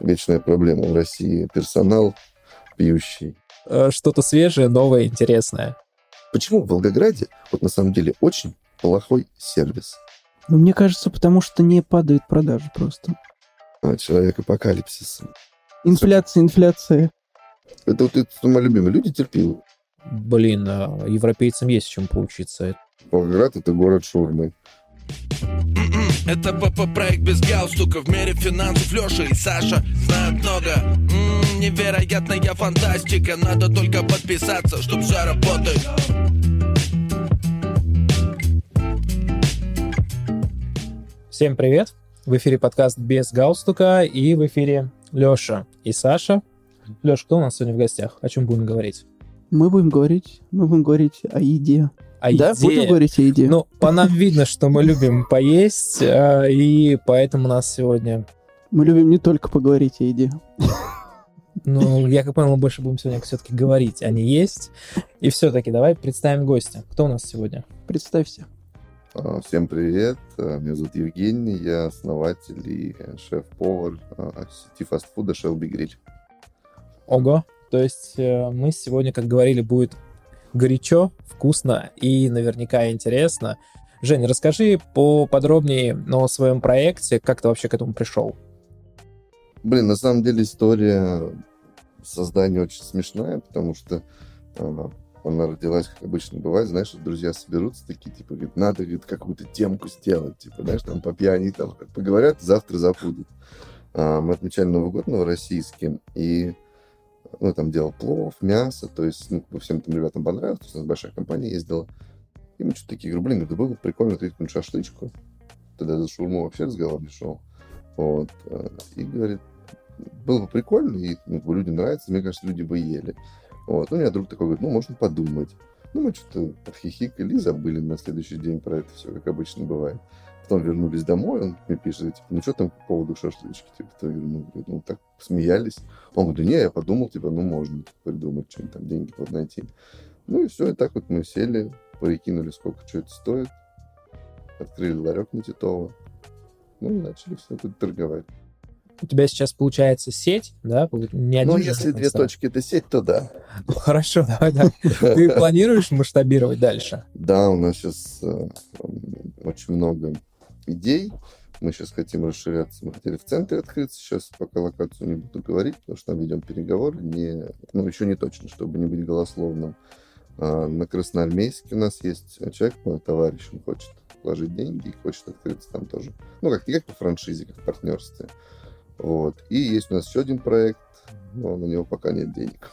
вечная проблема в России. Персонал пьющий. Э, Что-то свежее, новое, интересное. Почему в Волгограде вот на самом деле очень плохой сервис? Ну, мне кажется, потому что не падают продажи просто. А, человек апокалипсис. Инфляция, инфляция. Это вот это мои любимые люди терпилы. Блин, а европейцам есть чем поучиться. Волгоград — это город шурмы. Это ПП-проект без галстука В мире финансов Леша и Саша знают много М, Невероятная фантастика Надо только подписаться, чтоб все работает Всем привет! В эфире подкаст «Без галстука» и в эфире Леша и Саша. Леша, кто у нас сегодня в гостях? О чем будем говорить? Мы будем говорить, мы будем говорить о еде. О да, еде. будем говорить о еде. Ну, по нам видно, что мы любим поесть, а, и поэтому нас сегодня... Мы любим не только поговорить о еде. Ну, я как понял, мы больше будем сегодня все-таки говорить, а не есть. И все-таки давай представим гостя. Кто у нас сегодня? Представься. А, Всем привет, А, меня зовут Евгений, я основатель и шеф-повар а, сети фастфуда Shelby Grill. Ого. То есть э, мы сегодня, как говорили, будет горячо, вкусно и наверняка интересно. Жень, расскажи поподробнее о своем проекте, как ты вообще к этому пришел. Блин, на самом деле история создания очень смешная, потому что а, она родилась, как обычно бывает, знаешь, друзья соберутся такие, типа, говорит, надо, говорит, какую-то темку сделать, типа, знаешь, там по пьяни там поговорят, завтра забудут. А, мы отмечали Новый год новороссийский, и ну, там делал плов, мясо, то есть ну, всем там ребятам понравилось, то есть у нас большая компания ездила. И мы что-то такие, говорю, блин, это было бы прикольно открыть какую-нибудь шашлычку. Тогда за шурму вообще разговор не шел. Вот. э, И говорит, было бы прикольно, и ну, людям нравится, мне кажется, люди бы ели. Вот. Ну, у меня друг такой говорит, ну, можно подумать. Ну, мы что-то подхихикали и забыли на следующий день про это все, как обычно бывает. Потом вернулись домой, он мне пишет, типа, ну, что там по поводу шашлычки? Типа, то говорю, ну, ну, так смеялись. Он говорит, да не, я подумал, типа, ну, можно придумать что-нибудь там, деньги под найти. Ну, и все, и так вот мы сели, прикинули, сколько что это стоит, открыли ларек на Титова, ну, и начали все тут торговать. У тебя сейчас получается сеть, да? Не один Ну, если две ресторан. точки это сеть, то да. Ну, Хорошо, давай, давай. Ты планируешь масштабировать дальше? Да, у нас сейчас очень много идей. Мы сейчас хотим расширяться. Мы хотели в центре открыться. Сейчас пока локацию не буду говорить, потому что там ведем переговоры. Не, ну, еще не точно, чтобы не быть голословным. А, на Красноармейске у нас есть человек, мой товарищ, он хочет вложить деньги и хочет открыться там тоже. Ну, как не как по франшизе, как в партнерстве. Вот. И есть у нас еще один проект, но на него пока нет денег.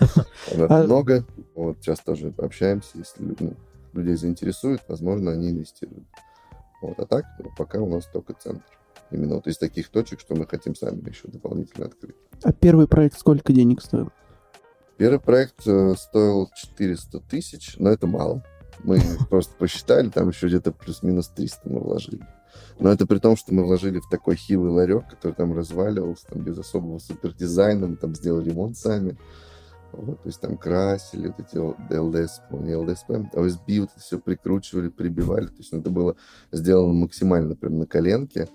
А- много. Вот сейчас тоже общаемся, если ну, людей заинтересует, возможно, они инвестируют. Вот. А так, ну, пока у нас только центр. Именно вот из таких точек, что мы хотим сами еще дополнительно открыть. А первый проект сколько денег стоил? Первый проект э, стоил 400 тысяч, но это мало. Мы просто посчитали, там еще где-то плюс-минус 300 мы вложили. Но это при том, что мы вложили в такой хилый ларек, который там разваливался, там без особого супердизайна, мы там сделали ремонт сами. Вот, то есть там красили, вот эти ЛДСП, не ЛДСП, ОСБ, вот это все прикручивали, прибивали. То есть ну, это было сделано максимально прям на коленке.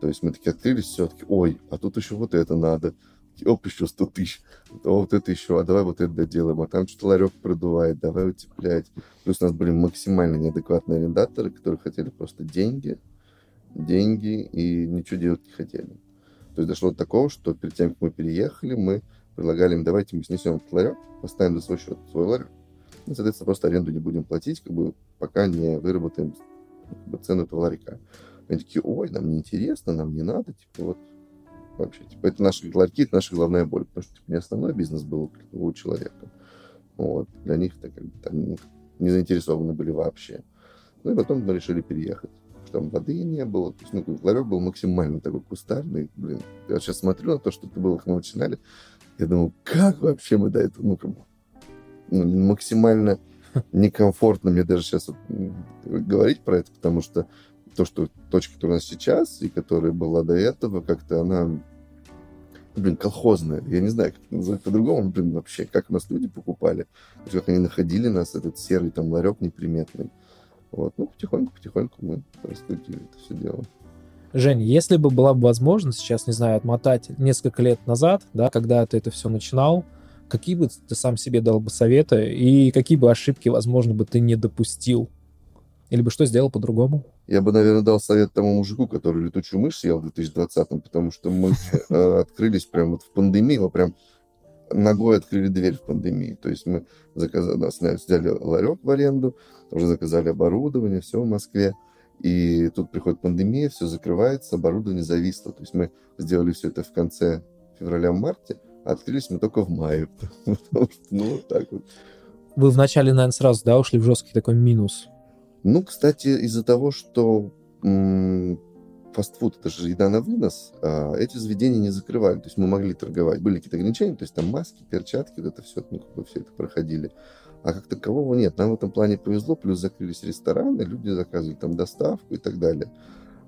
То есть мы такие открылись, все таки ой, а тут еще вот это надо. Оп, еще 100 тысяч. А вот это еще, а давай вот это доделаем. А там что-то ларек продувает, давай утеплять. Плюс у нас были максимально неадекватные арендаторы, которые хотели просто деньги, деньги и ничего делать не хотели. То есть дошло до такого, что перед тем, как мы переехали, мы предлагали им, давайте мы снесем этот ларек, поставим за свой счет свой ларек, и, соответственно, просто аренду не будем платить, как бы, пока не выработаем как бы, цену этого ларька. Они такие, ой, нам не интересно, нам не надо, типа, вот, вообще, типа, это наши ларьки, это наша главная боль, потому что, типа, не основной бизнес был у человека. Вот, для них это как бы там ну, не заинтересованы были вообще. Ну, и потом мы решили переехать. Там воды не было. То есть, ну, ларек был максимально такой кустарный. Блин, я сейчас смотрю на то, что это было, как мы начинали. Я думаю, как вообще мы до этого, ну, как ну, максимально некомфортно мне даже сейчас говорить про это, потому что то, что точка, которая у нас сейчас, и которая была до этого, как-то она, блин, колхозная. Я не знаю, как это назвать по-другому, блин, вообще, как у нас люди покупали, как они находили нас, этот серый там ларек неприметный. Вот, ну, потихоньку-потихоньку мы раскрутили это все дело. Жень, если бы была бы возможность сейчас, не знаю, отмотать несколько лет назад, да, когда ты это все начинал, какие бы ты сам себе дал бы советы и какие бы ошибки, возможно, бы ты не допустил? Или бы что сделал по-другому? Я бы, наверное, дал совет тому мужику, который летучую мышь съел в 2020-м, потому что мы э, открылись прямо вот в пандемии, мы прям ногой открыли дверь в пандемии. То есть мы заказали, взяли ларек в аренду, уже заказали оборудование, все в Москве. И тут приходит пандемия, все закрывается, оборудование зависло. То есть мы сделали все это в конце февраля-марте, а открылись мы только в мае. Ну, вот так вот. Вы вначале, наверное, сразу, да, ушли в жесткий такой минус? Ну, кстати, из-за того, что м- фастфуд, это же еда на вынос, а эти заведения не закрывали. То есть мы могли торговать. Были какие-то ограничения, то есть там маски, перчатки, вот это все, ну, как бы все это проходили. А как такового нет. Нам в этом плане повезло, плюс закрылись рестораны, люди заказывали там доставку и так далее.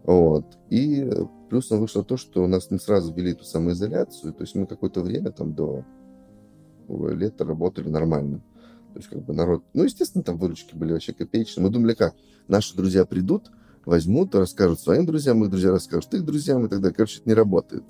Вот. И плюсом вышло то, что у нас не сразу ввели эту самоизоляцию, то есть мы какое-то время там до лета работали нормально. То есть как бы народ... Ну, естественно, там выручки были вообще копеечные. Мы думали, как? Наши друзья придут, возьмут, расскажут своим друзьям, их друзья расскажут их друзьям и так далее. Короче, это не работает.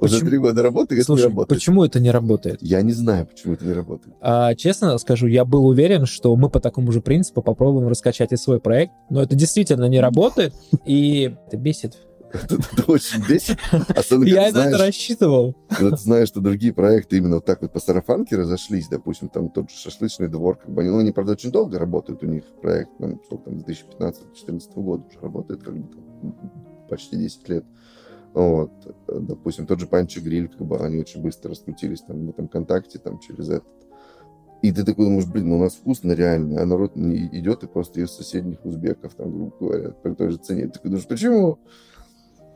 Уже три года работает, это не работает. почему это не работает? Я не знаю, почему это не работает. А, честно скажу, я был уверен, что мы по такому же принципу попробуем раскачать и свой проект, но это действительно не работает, и это бесит. Это, очень бесит. Особенно, я это рассчитывал. Когда ты знаешь, что другие проекты именно вот так вот по сарафанке разошлись, допустим, там тот же шашлычный двор, как бы они, ну, они, правда, очень долго работают у них проект, там, сколько там, 2015-2014 года уже работает, как бы там, почти 10 лет. Вот. Допустим, тот же Панчо Гриль, как бы они очень быстро раскрутились там в этом контакте, там через этот. И ты такой думаешь, блин, ну у нас вкусно реально, а народ не идет и просто из соседних узбеков, там, грубо говоря, при той же цене. Ты такой думаешь, почему?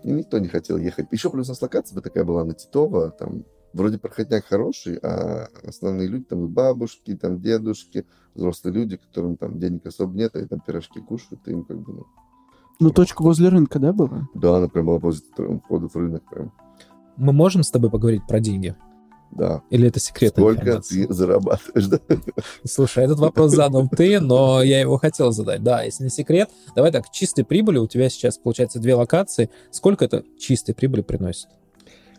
И никто не хотел ехать. Еще плюс у нас локация такая была на Титова, там вроде проходняк хороший, а основные люди, там бабушки, там дедушки, взрослые люди, которым там денег особо нет, а там пирожки кушают, и им как бы, ну, ну, точка возле рынка, да, была? Да, она прям была возле входа в рынок. Прям. Мы можем с тобой поговорить про деньги? Да. Или это секрет? Сколько ты зарабатываешь, да? Слушай, этот вопрос задал ты, но я его хотел задать. Да, если не секрет, давай так, чистой прибыли, у тебя сейчас, получается, две локации. Сколько это чистой прибыли приносит?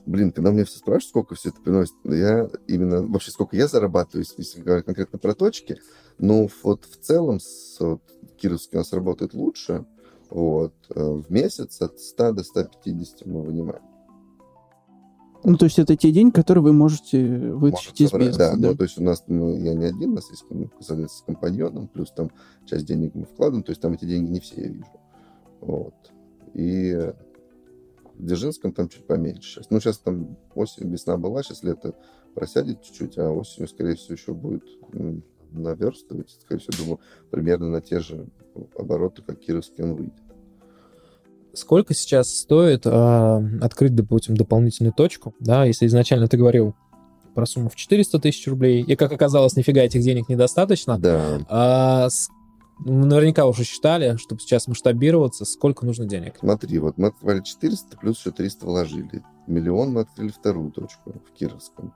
Блин, когда мне все спрашивают, сколько все это приносит, я именно, вообще, сколько я зарабатываю, если говорить конкретно про точки, ну, вот в целом с вот, Кировский у нас работает лучше, вот. Э, в месяц от 100 до 150 мы вынимаем. Ну, то есть это те деньги, которые вы можете вытащить из бизнеса. Да, да? Ну, то есть у нас, ну, я не один, у нас есть, соответственно, с компаньоном, плюс там часть денег мы вкладываем, то есть там эти деньги не все я вижу. Вот. И в Дзержинском там чуть поменьше сейчас. Ну, сейчас там осень, весна была, сейчас лето просядет чуть-чуть, а осенью, скорее всего, еще будет наверстывать. Скорее всего, думаю, примерно на те же обороты, как Кировский он выйдет. Сколько сейчас стоит э, открыть, допустим, дополнительную точку, да, если изначально ты говорил про сумму в 400 тысяч рублей, и, как оказалось, нифига этих денег недостаточно. Да. А, с, наверняка уже считали, чтобы сейчас масштабироваться, сколько нужно денег? Смотри, вот мы открывали 400, плюс еще 300 вложили. Миллион мы открыли вторую точку в Кировском.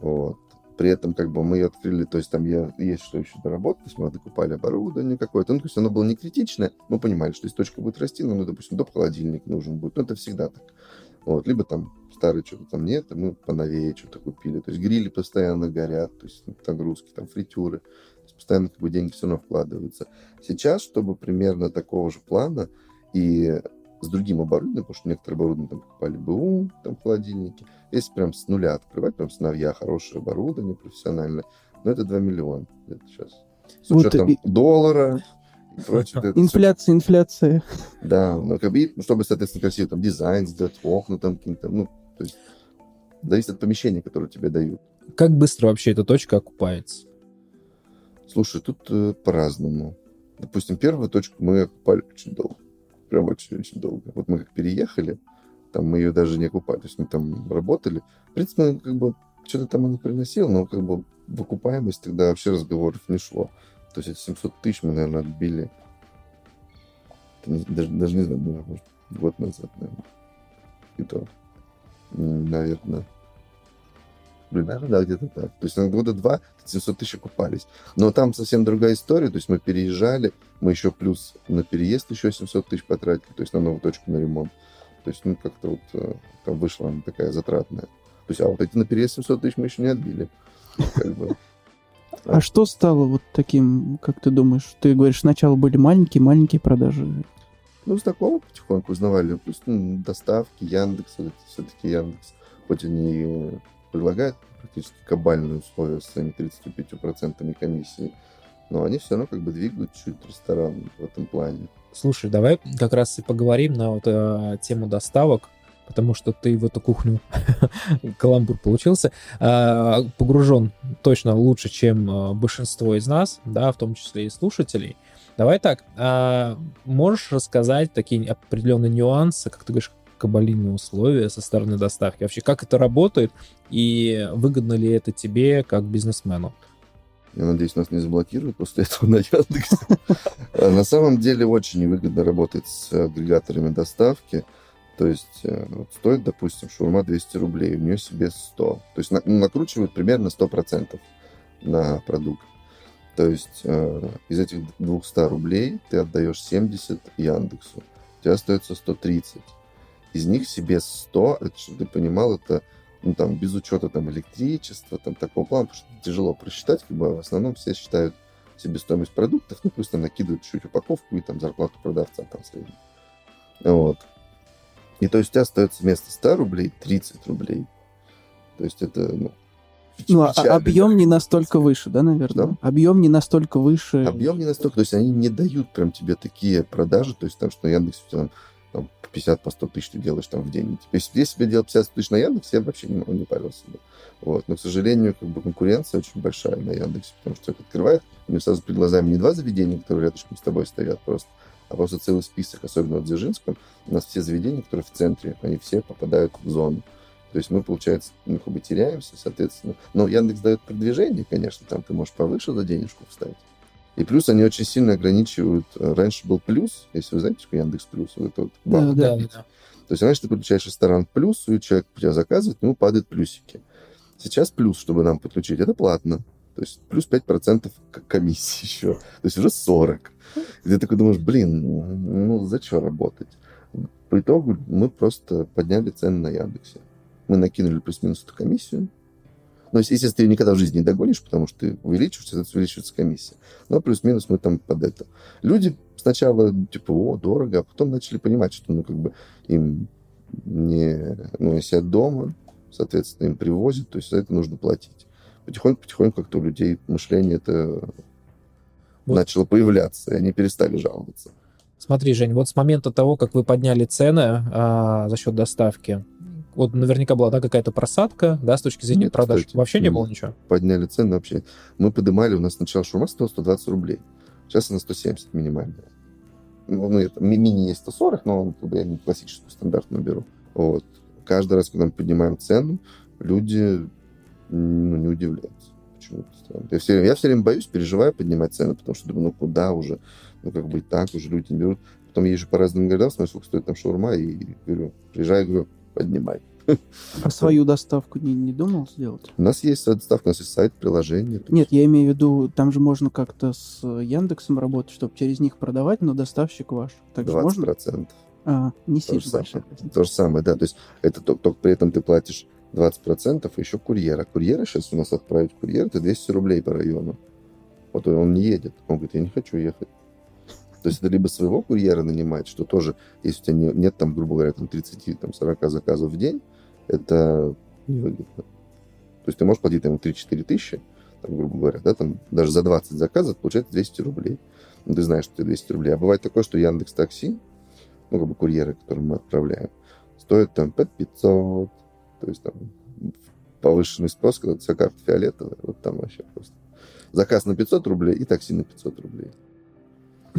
Вот. При этом как бы мы ее открыли, то есть там я, есть что еще доработать, то есть мы докупали оборудование какое-то. Ну, то есть оно было не критичное, мы понимали, что если точка будет расти, ну, допустим, доп. холодильник нужен будет. Ну, это всегда так. Вот. Либо там старый что-то там нет, мы поновее что-то купили. То есть грили постоянно горят, то есть нагрузки, там фритюры. То есть постоянно как бы деньги все равно вкладываются. Сейчас, чтобы примерно такого же плана и с другим оборудованием, потому что некоторые оборудование там покупали БУ, там холодильники. Если прям с нуля открывать, прям с новья хорошее оборудование профессиональное, ну это 2 миллиона это сейчас. С вот учетом и... доллара и прочее. Инфляция, инфляция. Да, ну как бы, чтобы, соответственно, красиво там дизайн сделать, окна там какие-то, ну, то есть зависит от помещения, которое тебе дают. Как быстро вообще эта точка окупается? Слушай, тут э, по-разному. Допустим, первую точку мы окупали очень долго прям очень-очень долго. Вот мы как переехали, там мы ее даже не окупали, то есть мы там работали. В принципе, как бы что-то там она приносила, но как бы в окупаемость тогда вообще разговоров не шло. То есть эти 700 тысяч мы, наверное, отбили. Даже, даже не знаю, может, год назад, наверное. И то, наверное. Блин, наверное, да, где-то так. То есть на года два 700 тысяч окупались. Но там совсем другая история. То есть мы переезжали, мы еще плюс на переезд еще 700 тысяч потратили, то есть на новую точку на ремонт. То есть, ну, как-то вот э, там вышла она такая затратная. То есть, а вот эти на переезд 700 тысяч мы еще не отбили. Как бы. А что стало вот таким, как ты думаешь? Ты говоришь, сначала были маленькие-маленькие продажи. Ну, знакомые потихоньку узнавали. Плюс ну, доставки, Яндекс, вот эти все-таки Яндекс, хоть они предлагают практически кабальные условия с своими 35% комиссии, но они все равно как бы двигают чуть ресторан в этом плане. Слушай, давай как раз и поговорим на вот э, тему доставок, потому что ты в эту кухню, каламбур получился, э, погружен точно лучше, чем э, большинство из нас, да, в том числе и слушателей. Давай так, э, можешь рассказать такие определенные нюансы, как ты говоришь, кабалиные условия со стороны доставки? Вообще, как это работает и выгодно ли это тебе как бизнесмену? Я надеюсь, нас не заблокируют после этого на Яндексе. А на самом деле очень невыгодно работать с агрегаторами доставки. То есть э, вот стоит, допустим, шаурма 200 рублей, у нее себе 100. То есть на, накручивают примерно 100% на продукт. То есть э, из этих 200 рублей ты отдаешь 70 Яндексу. У тебя остается 130. Из них себе 100, это, чтобы ты понимал, это ну, там, без учета там, электричества, там, такого плана, потому что тяжело просчитать, как бы, в основном все считают себестоимость продуктов, ну, просто накидывают чуть упаковку и там зарплату продавца там среднюю. Вот. И то есть у тебя остается вместо 100 рублей 30 рублей. То есть это, ну, ну, а объем не настолько выше, да, наверное? Да? Объем не настолько выше. Объем не настолько, то есть они не дают прям тебе такие продажи, то есть там, что на Яндексе там 50, по 100 тысяч ты делаешь там в день. Если, если бы делал 50 тысяч на Яндексе, я вообще не, не парился бы. Вот. Но, к сожалению, как бы конкуренция очень большая на Яндексе, потому что человек открывает, у него сразу перед глазами не два заведения, которые рядышком с тобой стоят просто, а просто целый список, особенно в Дзержинском. У нас все заведения, которые в центре, они все попадают в зону. То есть мы, получается, ну, как бы теряемся, соответственно. Но Яндекс дает продвижение, конечно, там ты можешь повыше за денежку вставить. И плюс они очень сильно ограничивают. Э, раньше был плюс, если вы знаете, что Яндекс плюс, вот это вот да, да, да. То есть раньше ты подключаешь ресторан в плюс, и человек тебя заказывает, ему падают плюсики. Сейчас плюс, чтобы нам подключить, это платно. То есть плюс 5% комиссии еще. То есть уже 40. И ты такой думаешь, блин, ну зачем работать? По итогу мы просто подняли цены на Яндексе. Мы накинули плюс-минус эту комиссию, но, естественно, ты ее никогда в жизни не догонишь, потому что ты увеличиваешься, это увеличивается комиссия. Но плюс-минус мы там под это. Люди сначала типа, о, дорого, а потом начали понимать, что, ну, как бы им не... Ну, если от дома, соответственно, им привозят, то есть за это нужно платить. Потихоньку-потихоньку как-то у людей мышление это вот. начало появляться, и они перестали жаловаться. Смотри, Жень, вот с момента того, как вы подняли цены а, за счет доставки, вот наверняка была, да, какая-то просадка, да, с точки зрения Нет, продаж. Кстати, Вообще не было ничего? Подняли цены вообще. Мы поднимали, у нас сначала шурма стоила 120 рублей. Сейчас она 170 минимальная. Ну, ну это, мини есть 140, но я не классическую стандартную беру. Вот. Каждый раз, когда мы поднимаем цену, люди ну, не удивляются. Почему-то Я все, я все время боюсь, переживаю поднимать цены, потому что думаю, ну куда уже? Ну как бы и так уже люди не берут. Потом езжу по разным городам, смотрю, сколько стоит там шаурма, и говорю, приезжаю, говорю, поднимай. А свою доставку не, не думал сделать? У нас есть доставка, у нас есть сайт, приложение. Нет, я имею в виду, там же можно как-то с Яндексом работать, чтобы через них продавать, но доставщик ваш. Так 20%. Можно? А, не сильно то большая То же самое, да. То есть это только, только при этом ты платишь 20% и еще курьера. Курьера сейчас у нас отправить курьер, это 200 рублей по району. Вот он не едет. Он говорит, я не хочу ехать. То есть это либо своего курьера нанимать, что тоже, если у тебя не, нет там, грубо говоря, там 30-40 заказов в день, это невыгодно. То есть ты можешь платить ему 3-4 тысячи, там, грубо говоря, да, там даже за 20 заказов получается 200 рублей. Ну, ты знаешь, что тебе 200 рублей. А бывает такое, что Яндекс Такси, ну, как бы курьеры, которым мы отправляем, стоят там 500, то есть там повышенный спрос, когда вся карта фиолетовая, вот там вообще просто. Заказ на 500 рублей и такси на 500 рублей.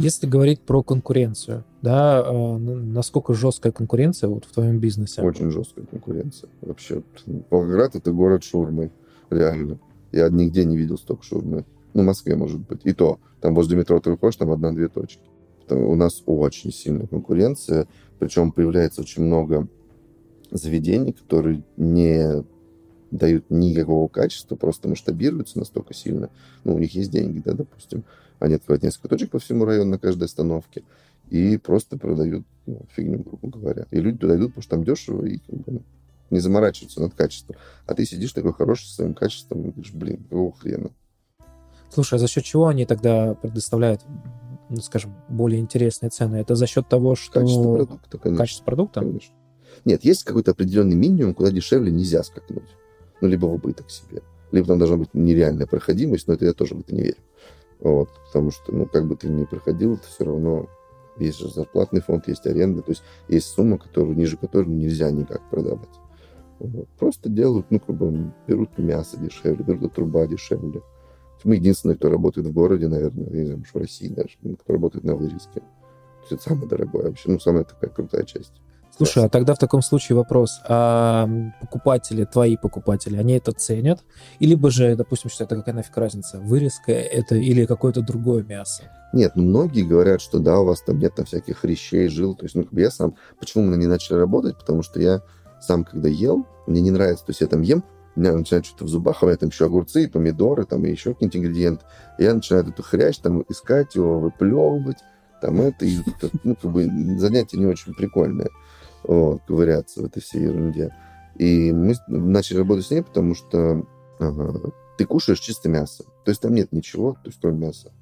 Если говорить про конкуренцию, да, э, насколько жесткая конкуренция вот в твоем бизнесе? Очень жесткая конкуренция. Вообще, Волгоград — это город шурмы, реально. Я нигде не видел столько шурмы. Ну, в Москве, может быть. И то, там возле метро ты выходишь, там одна-две точки. Там у нас очень сильная конкуренция, причем появляется очень много заведений, которые не дают никакого качества, просто масштабируются настолько сильно. Ну, у них есть деньги, да, допустим. Они открывают несколько точек по всему району на каждой остановке и просто продают ну, фигню, грубо говоря. И люди туда идут, потому что там дешево и как бы, ну, не заморачиваются над качеством. А ты сидишь такой хороший со своим качеством и говоришь, блин, какого хрена? Слушай, а за счет чего они тогда предоставляют, ну, скажем, более интересные цены? Это за счет того, что... Качество продукта, конечно. Качество продукта? Конечно. Нет, есть какой-то определенный минимум, куда дешевле нельзя скакнуть. Ну, либо в убыток себе. Либо там должна быть нереальная проходимость, но это я тоже в это не верю. Вот, потому что, ну, как бы ты ни проходил, это все равно есть же зарплатный фонд, есть аренда, то есть есть сумма, которую, ниже которой нельзя никак продавать. Вот. Просто делают, ну, как бы берут мясо дешевле, берут труба дешевле. Мы единственные, кто работает в городе, наверное, не знаю, в России даже, кто работает на вырезке. То есть это самое дорогое вообще, ну, самая такая крутая часть. Слушай, а тогда в таком случае вопрос, а покупатели, твои покупатели, они это ценят? Или бы же, допустим, что это какая нафиг разница, вырезка это или какое-то другое мясо? Нет, ну многие говорят, что да, у вас там нет там всяких хрящей, жил. То есть, ну, как бы я сам... Почему мы не начали работать? Потому что я сам, когда ел, мне не нравится, то есть я там ем, у меня начинает что-то в зубах, а у меня там еще огурцы, помидоры, там и еще какие-нибудь ингредиенты. И я начинаю эту хрящ там искать его, выплевывать, там это, и, ну, как бы занятие не очень прикольное вот, ковыряться в этой всей ерунде. И мы начали работать с ней, потому что ага, ты кушаешь чисто мясо. То есть там нет ничего, то есть кроме мяса.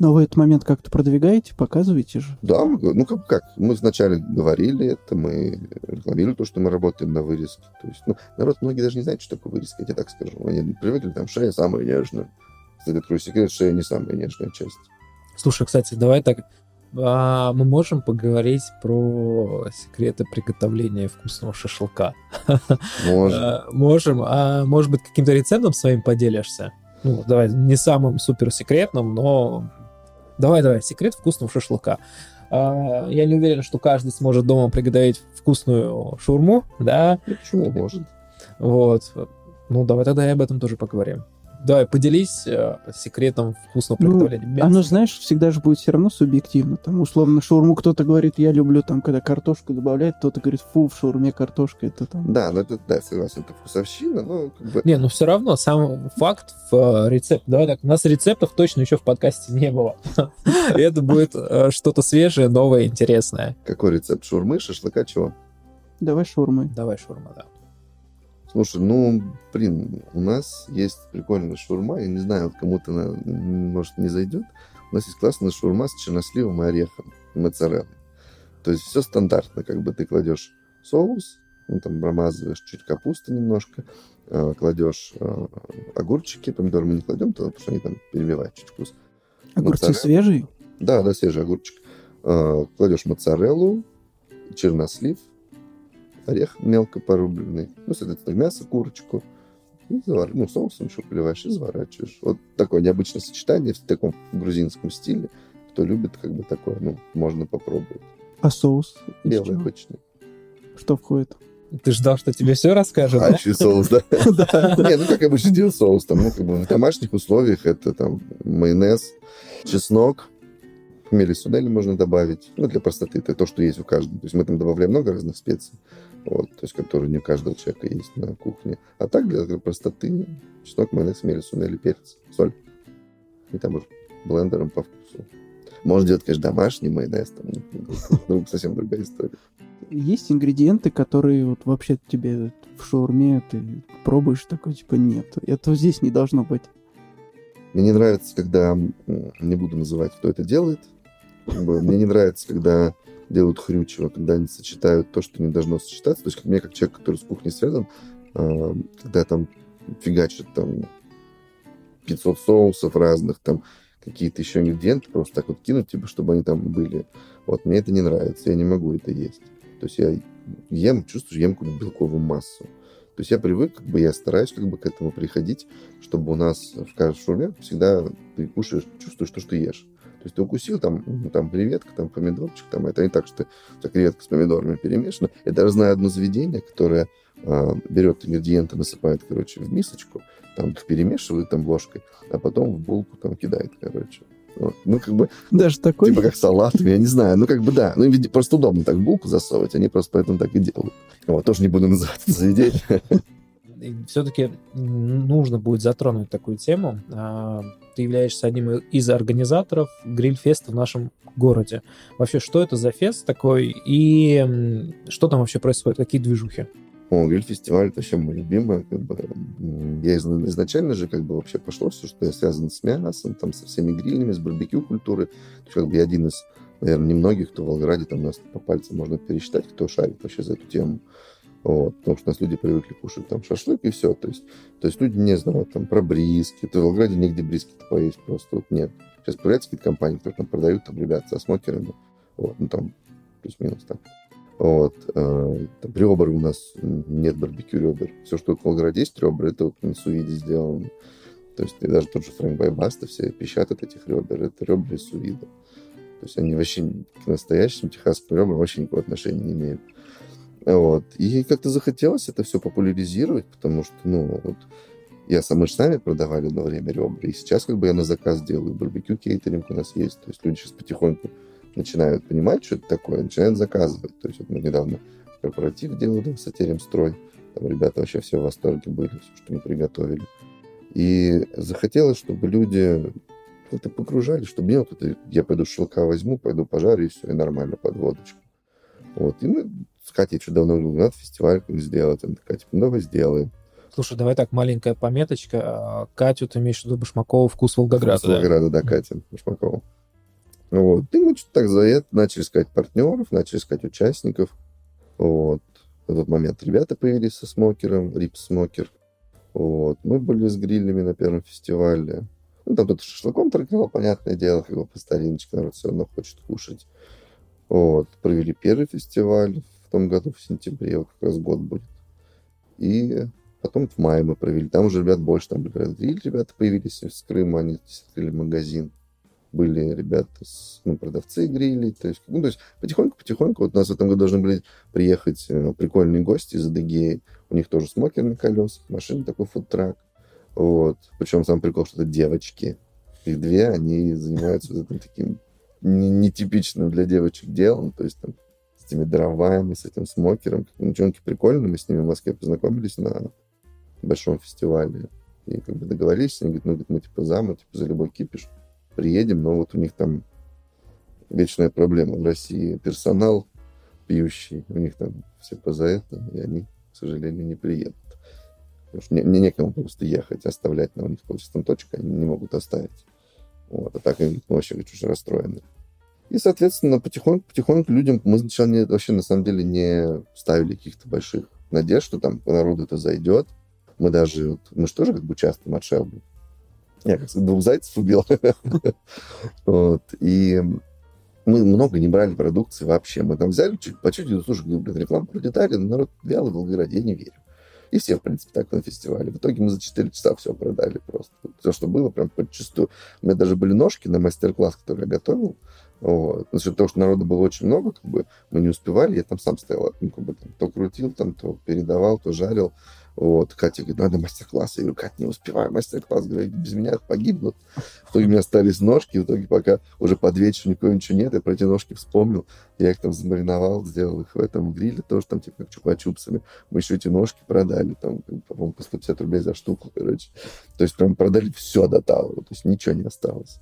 Но вы этот момент как-то продвигаете, показываете же? Да, ну как, как? Мы вначале говорили это, мы рекламировали то, что мы работаем на вырезке. То есть, ну, народ многие даже не знают, что такое вырезка, я тебе так скажу. Они привыкли, там, шея самая нежная. Кстати, открою секрет, шея не самая нежная часть. Слушай, кстати, давай так а, мы можем поговорить про секреты приготовления вкусного шашлыка. Можем. А, можем. А может быть, каким-то рецептом своим поделишься? Ну, давай, не самым супер секретным, но давай, давай, секрет вкусного шашлыка. А, я не уверен, что каждый сможет дома приготовить вкусную шурму, да? Почему может? Вот. Ну, давай тогда и об этом тоже поговорим. Давай, поделись э, секретом вкусного Ну, приготовления мяса. Оно, знаешь, всегда же будет все равно субъективно. Там, условно, шаурму кто-то говорит, я люблю, там, когда картошку добавляет, кто-то говорит, фу, в шаурме картошка, это там... Да, ну это, да, согласен, это вкусовщина, но как бы... Не, ну все равно, сам факт в э, рецепт. Давай так, у нас рецептов точно еще в подкасте не было. Это будет э, что-то свежее, новое, интересное. Какой рецепт? Шурмы, шашлыка, чего? Давай шаурмы. Давай, шурма, да. Слушай, ну, блин, у нас есть прикольная шурма, я не знаю, вот кому-то, она, может, не зайдет. У нас есть классная шурма с черносливом и орехом, и моцареллой. То есть все стандартно, как бы ты кладешь соус, ну, там промазываешь чуть капусты немножко, э, кладешь э, огурчики, помидоры мы не кладем, потому что они там перебивают чуть вкус. Огурцы свежие? Да, да, свежий огурчик. Э, кладешь моцареллу, чернослив, орех мелко порубленный, ну, соответственно, мясо, курочку, и завар... ну, соусом еще поливаешь и заворачиваешь. Вот такое необычное сочетание в таком грузинском стиле. Кто любит, как бы такое, ну, можно попробовать. А соус? Белый обычный. Что входит? Ты ждал, что тебе все расскажут, А да? соус, да? Не, ну, как обычно делают соус, там, ну, как бы в домашних условиях это там майонез, чеснок, хмели сунели можно добавить, ну, для простоты, это то, что есть у каждого. То есть мы там добавляем много разных специй, вот, то есть которые не у каждого человека есть на кухне. А так, для простоты, чеснок, майонез, хмели сунели, перец, соль. И там уже блендером по вкусу. Можно делать, конечно, домашний майонез, там, ну, совсем другая история. Есть ингредиенты, которые вот вообще тебе в шаурме ты пробуешь такой, типа, нет, этого здесь не должно быть. Мне не нравится, когда... Не буду называть, кто это делает. Мне не нравится, когда делают хрючево, когда они сочетают то, что не должно сочетаться. То есть как мне, как человек, который с кухней связан, а, когда там фигачат там 500 соусов разных, там какие-то еще ингредиенты просто так вот кинуть, типа, чтобы они там были. Вот, мне это не нравится, я не могу это есть. То есть я ем, чувствую, ем какую-то белковую массу. То есть я привык, как бы я стараюсь как бы к этому приходить, чтобы у нас в каждой шаурме всегда ты кушаешь, чувствуешь то, что ты ешь. То есть ты укусил, там, ну, там креветка, там помидорчик, там это не так, что у тебя креветка с помидорами перемешана. Я даже знаю одно заведение, которое а, берет ингредиенты, насыпает, короче, в мисочку, там их перемешивает там ложкой, а потом в булку там кидает, короче. Вот. Ну, как бы, Даже такой? типа как салат, я не знаю. Ну, как бы да. Ну, просто удобно так булку засовывать, они просто поэтому так и делают. Вот, тоже не буду называть это заведение. все-таки нужно будет затронуть такую тему. А, ты являешься одним из организаторов гриль-феста в нашем городе. Вообще, что это за фест такой и что там вообще происходит, какие движухи? О, гриль-фестиваль это вообще мой любимый. Как бы, я изначально же как бы вообще пошло все, что я связан с мясом, там, со всеми грильными, с барбекю культурой. Как бы я один из, наверное, немногих, кто в Волгограде, там у нас по пальцам можно пересчитать, кто шарит вообще за эту тему. Вот, потому что у нас люди привыкли кушать там шашлык и все. То есть, то есть люди не знают там про бриски. То в Волгограде нигде бриски-то поесть просто вот нет. Сейчас появляются какие-то компании, которые там продают там ребят со смокерами. Вот, ну там плюс-минус так. Вот. Э, там, ребра у нас нет барбекю ребер. Все, что в Волгограде есть ребра, это вот на сувиде сделано. То есть и даже тот же Фрэнк Байбаста, все пищат этих ребер, это ребра из сувида. То есть они вообще к настоящим техасским ребрам вообще никакого отношения не имеют. Вот. И как-то захотелось это все популяризировать, потому что, ну, вот я сам, мы же сами продавали одно время ребра, и сейчас как бы я на заказ делаю, барбекю кейтеринг у нас есть, то есть люди сейчас потихоньку начинают понимать, что это такое, начинают заказывать. То есть вот мы недавно корпоратив делали в высоте строй, там ребята вообще все в восторге были, все, что мы приготовили. И захотелось, чтобы люди как-то погружали, чтобы не вот это, я пойду шелка возьму, пойду пожарю, и все, и нормально под водочку. Вот. И мы с Катей что давно говорили, надо фестиваль сделать. Она такая, типа, ну, давай сделаем. Слушай, давай так, маленькая пометочка. Катю ты имеешь в виду Башмакова «Вкус Волгограда», Вкус Волгограда, да, да Катя Башмакова. Вот. И мы что-то так за это начали искать партнеров, начали искать участников. Вот. В этот момент ребята появились со смокером, Рип Смокер. Вот. Мы были с грилями на первом фестивале. Ну, там кто-то шашлыком торговал, понятное дело, как бы по стариночке народ все равно хочет кушать. Вот. Провели первый фестиваль в том году, в сентябре, вот как раз год будет. И потом в мае мы провели. Там уже ребят больше, там, ребят, ребята появились из Крыма, они открыли магазин были ребята, с, ну, продавцы грили, то есть, ну, то есть потихоньку-потихоньку, вот у нас в этом году должны были приехать э, прикольные гости из Адыгеи, у них тоже смокер на колесах, машина такой фудтрак, вот, причем сам прикол, что это девочки, их две, они занимаются вот этим таким нетипичным для девочек делом, то есть там с этими дровами, с этим смокером. Девчонки прикольные, мы с ними в Москве познакомились на большом фестивале. И как бы договорились, они говорят, ну, мы типа за, типа за любой кипиш приедем, но вот у них там вечная проблема в России. Персонал пьющий, у них там все поза это, и они, к сожалению, не приедут. Потому что мне, некому просто ехать, оставлять на у них количеством точек, они не могут оставить. Вот, а так они ну, вообще очень расстроены. И, соответственно, потихоньку-потихоньку людям мы сначала вообще на самом деле не ставили каких-то больших надежд, что там народу это зайдет. Мы даже, вот, мы же тоже как бы часто от Шелби я как двух зайцев убил. вот. И мы много не брали продукции вообще. Мы там взяли чуть по чуть-чуть, слушай, блин, рекламу пролетали, но народ вялый в Волгограде, я не верю. И все, в принципе, так на фестивале. В итоге мы за 4 часа все продали просто. Все, что было, прям подчастую. У меня даже были ножки на мастер-класс, который я готовил. Вот. За счет того, что народу было очень много, как бы мы не успевали, я там сам стоял, ну, как бы, там, то крутил, там, то передавал, то жарил. Вот, Катя говорит, надо мастер-класс. Я говорю, Катя, не успеваю мастер-класс. Говорит, без меня погибнут. В итоге у меня остались ножки. В итоге пока уже под вечер никого ничего нет, я про эти ножки вспомнил. Я их там замариновал, сделал их в этом гриле, тоже там типа как чупа-чупсами. Мы еще эти ножки продали, там, по-моему, по 150 рублей за штуку, короче. То есть прям продали все до талого, то есть ничего не осталось.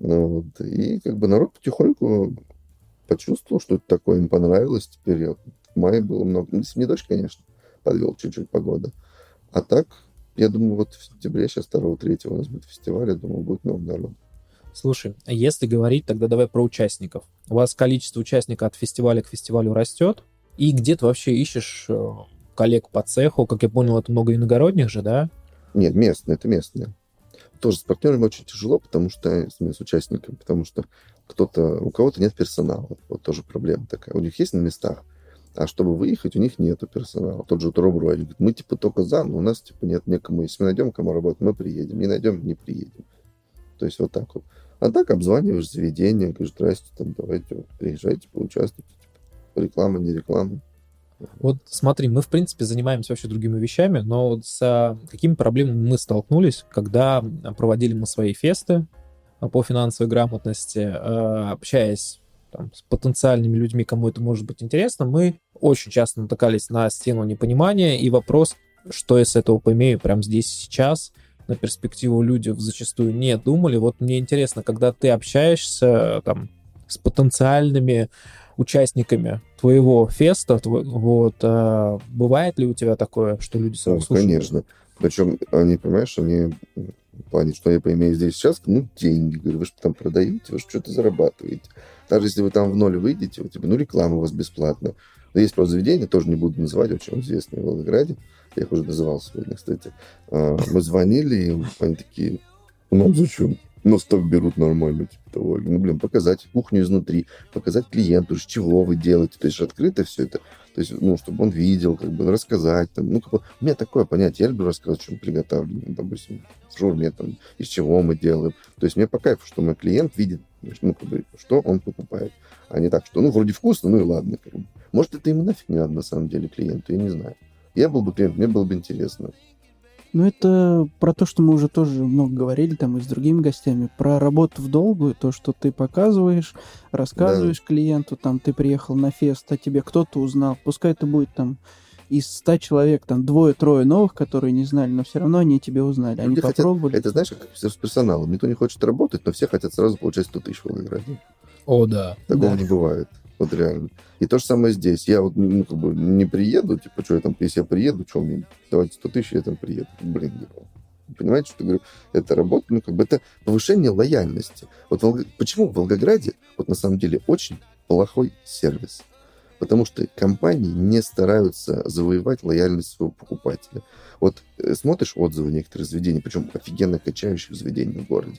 Ну, вот. И как бы народ потихоньку почувствовал, что это такое, им понравилось. Теперь я, в мае было много. Ну, не дочь, конечно подвел чуть-чуть погода. А так, я думаю, вот в сентябре, сейчас 2-3 у нас будет фестиваль, я думаю, будет много народу. Слушай, а если говорить, тогда давай про участников. У вас количество участников от фестиваля к фестивалю растет, и где ты вообще ищешь э, коллег по цеху? Как я понял, это много иногородних же, да? Нет, местные, это местные. Тоже с партнерами очень тяжело, потому что с, с участниками, потому что кто-то, у кого-то нет персонала. Вот тоже проблема такая. У них есть на местах, а чтобы выехать, у них нету персонала. Тот же Туробру, они говорят, мы типа только за, но у нас типа нет некому. Если мы найдем кому работать, мы приедем. Не найдем, не приедем. То есть вот так вот. А так обзваниваешь заведение, говоришь, здрасте, там, давайте, вот, приезжайте, поучаствуйте. Типа, реклама, не реклама. Вот смотри, мы, в принципе, занимаемся вообще другими вещами, но вот с какими проблемами мы столкнулись, когда проводили мы свои фесты по финансовой грамотности, э, общаясь там, с потенциальными людьми, кому это может быть интересно, мы очень часто натыкались на стену непонимания и вопрос, что я с этого поимею прямо здесь и сейчас, на перспективу люди зачастую не думали. Вот мне интересно, когда ты общаешься там с потенциальными участниками твоего феста, тво- вот, а, бывает ли у тебя такое, что люди Ну, сразу слушают? конечно. Причем они, понимаешь, они в плане, что я поимею здесь сейчас, ну, деньги. Говорю, вы же там продаете, вы же что-то зарабатываете. Даже если вы там в ноль выйдете, вот, типа, ну, реклама у вас бесплатная. Но есть просто заведения, тоже не буду называть, очень известные в Волгограде. Я их уже называл сегодня, кстати. А, Мы звонили, и они такие, ну, зачем? Ну, стоп берут нормально, типа того. Ну, блин, показать кухню изнутри, показать клиенту, чего вы делаете. То есть открыто все это. То есть, ну, чтобы он видел, как бы рассказать. Там, ну, как бы, у меня такое понятие. Я люблю рассказывать, что мы приготовили. Ну, допустим, шаурме, там, из чего мы делаем. То есть мне по кайфу, что мой клиент видит, ну, как бы, что он покупает. А не так, что, ну, вроде вкусно, ну и ладно. Как бы. Может, это ему нафиг не надо, на самом деле, клиенту, я не знаю. Я был бы клиент, мне было бы интересно. Ну, это про то, что мы уже тоже много говорили там и с другими гостями, про работу в долгую, то, что ты показываешь, рассказываешь клиенту, там, ты приехал на фест, а тебе кто-то узнал, пускай это будет там из 100 человек, там, двое-трое новых, которые не знали, но все равно они тебя узнали, они Люди хотят- попробовали. Это знаешь, как с персоналом. Никто не хочет работать, но все хотят сразу получать 100 тысяч в Волгограде. О, да. Такого Да. не бывает. Вот реально. И то же самое здесь. Я вот ну, как бы не приеду, типа, что я там, если я приеду, что мне, давайте 100 тысяч, я там приеду. Блин, понимаете, что я говорю? Это работа, ну, как бы это повышение лояльности. Вот Волго- почему в Волгограде, вот на самом деле, очень плохой сервис? Потому что компании не стараются завоевать лояльность своего покупателя. Вот э, смотришь отзывы некоторых заведений, причем офигенно качающих заведений в городе.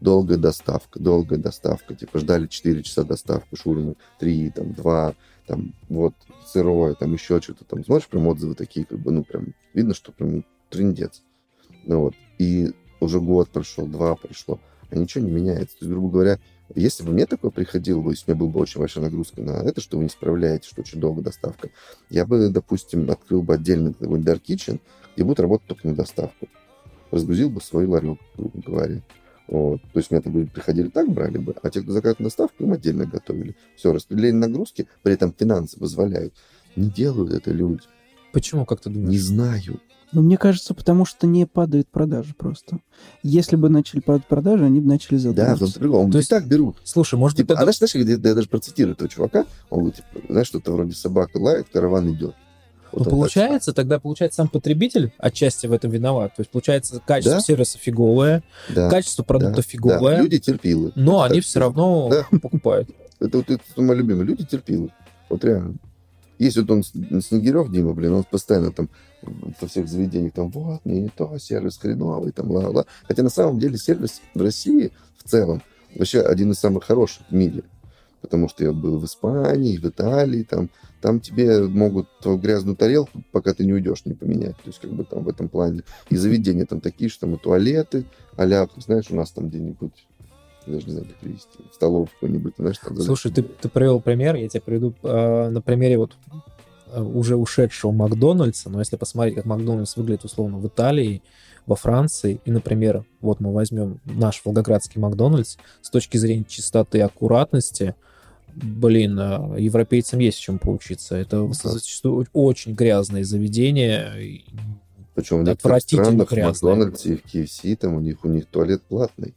Долгая доставка, долгая доставка. Типа ждали 4 часа доставку шурмы, 3, там, 2, там, вот, сырое, там, еще что-то. Там, смотришь, прям отзывы такие, как бы, ну, прям, видно, что прям трендец. Ну, вот. И уже год прошел, два прошло, а ничего не меняется. То есть, грубо говоря, если бы мне такое приходило бы, если у меня была бы очень большая нагрузка на это, что вы не справляетесь, что очень долго доставка, я бы, допустим, открыл бы отдельный такой Dark Kitchen, где будет работать только на доставку. Разгрузил бы свой ларек, грубо говоря. Вот. То есть у меня там люди приходили так, брали бы, а те, кто заказывает на доставку, им отдельно готовили. Все, распределение нагрузки, при этом финансы позволяют. Не делают это люди. Почему, как ты думаешь? Не знаю. Ну, мне кажется, потому что не падают продажи просто. Если бы начали падать продажи, они бы начали Да, задумываться. том-то прикол. Он То есть- так берут. Слушай, может быть, Типа, это- а знаешь, знаешь, я, я даже процитирую этого чувака, он говорит, типа, знаешь, что-то вроде собака лает, караван идет. Вот Ну, так получается, тогда, получается, сам потребитель отчасти в этом виноват. То есть, получается, качество Да. сервиса фиговое, Да, качество продукта да, фиговое, да. Люди терпилы. но Так они все равно Да. покупают. Это вот это мой любимый. Люди терпилы. Вот реально. Есть вот он, Снегирев Дима, блин, он постоянно там во всех заведениях там, вот, не, не то, сервис хреновый, там, ла-ла. Хотя на самом деле сервис в России в целом вообще один из самых хороших в мире. Потому что я был в Испании, в Италии, там, там тебе могут твою грязную тарелку, пока ты не уйдешь, не поменять. То есть, как бы там в этом плане. И заведения там такие, что там и туалеты, а знаешь, у нас там где-нибудь, даже не знаю, как привести, в столовку какую-нибудь, знаешь, там... Слушай, ты, ты привел пример, я тебе приведу э, на примере вот э, уже ушедшего Макдональдса, но если посмотреть, как Макдональдс выглядит условно в Италии, во Франции, и, например, вот мы возьмем наш волгоградский Макдональдс, с точки зрения чистоты и аккуратности, блин, э, европейцам есть чем поучиться. Это Ну да. зачастую очень грязные заведения. и Причем в некоторых странах в. Макдональдсе и в KFC там у них, у них туалет платный.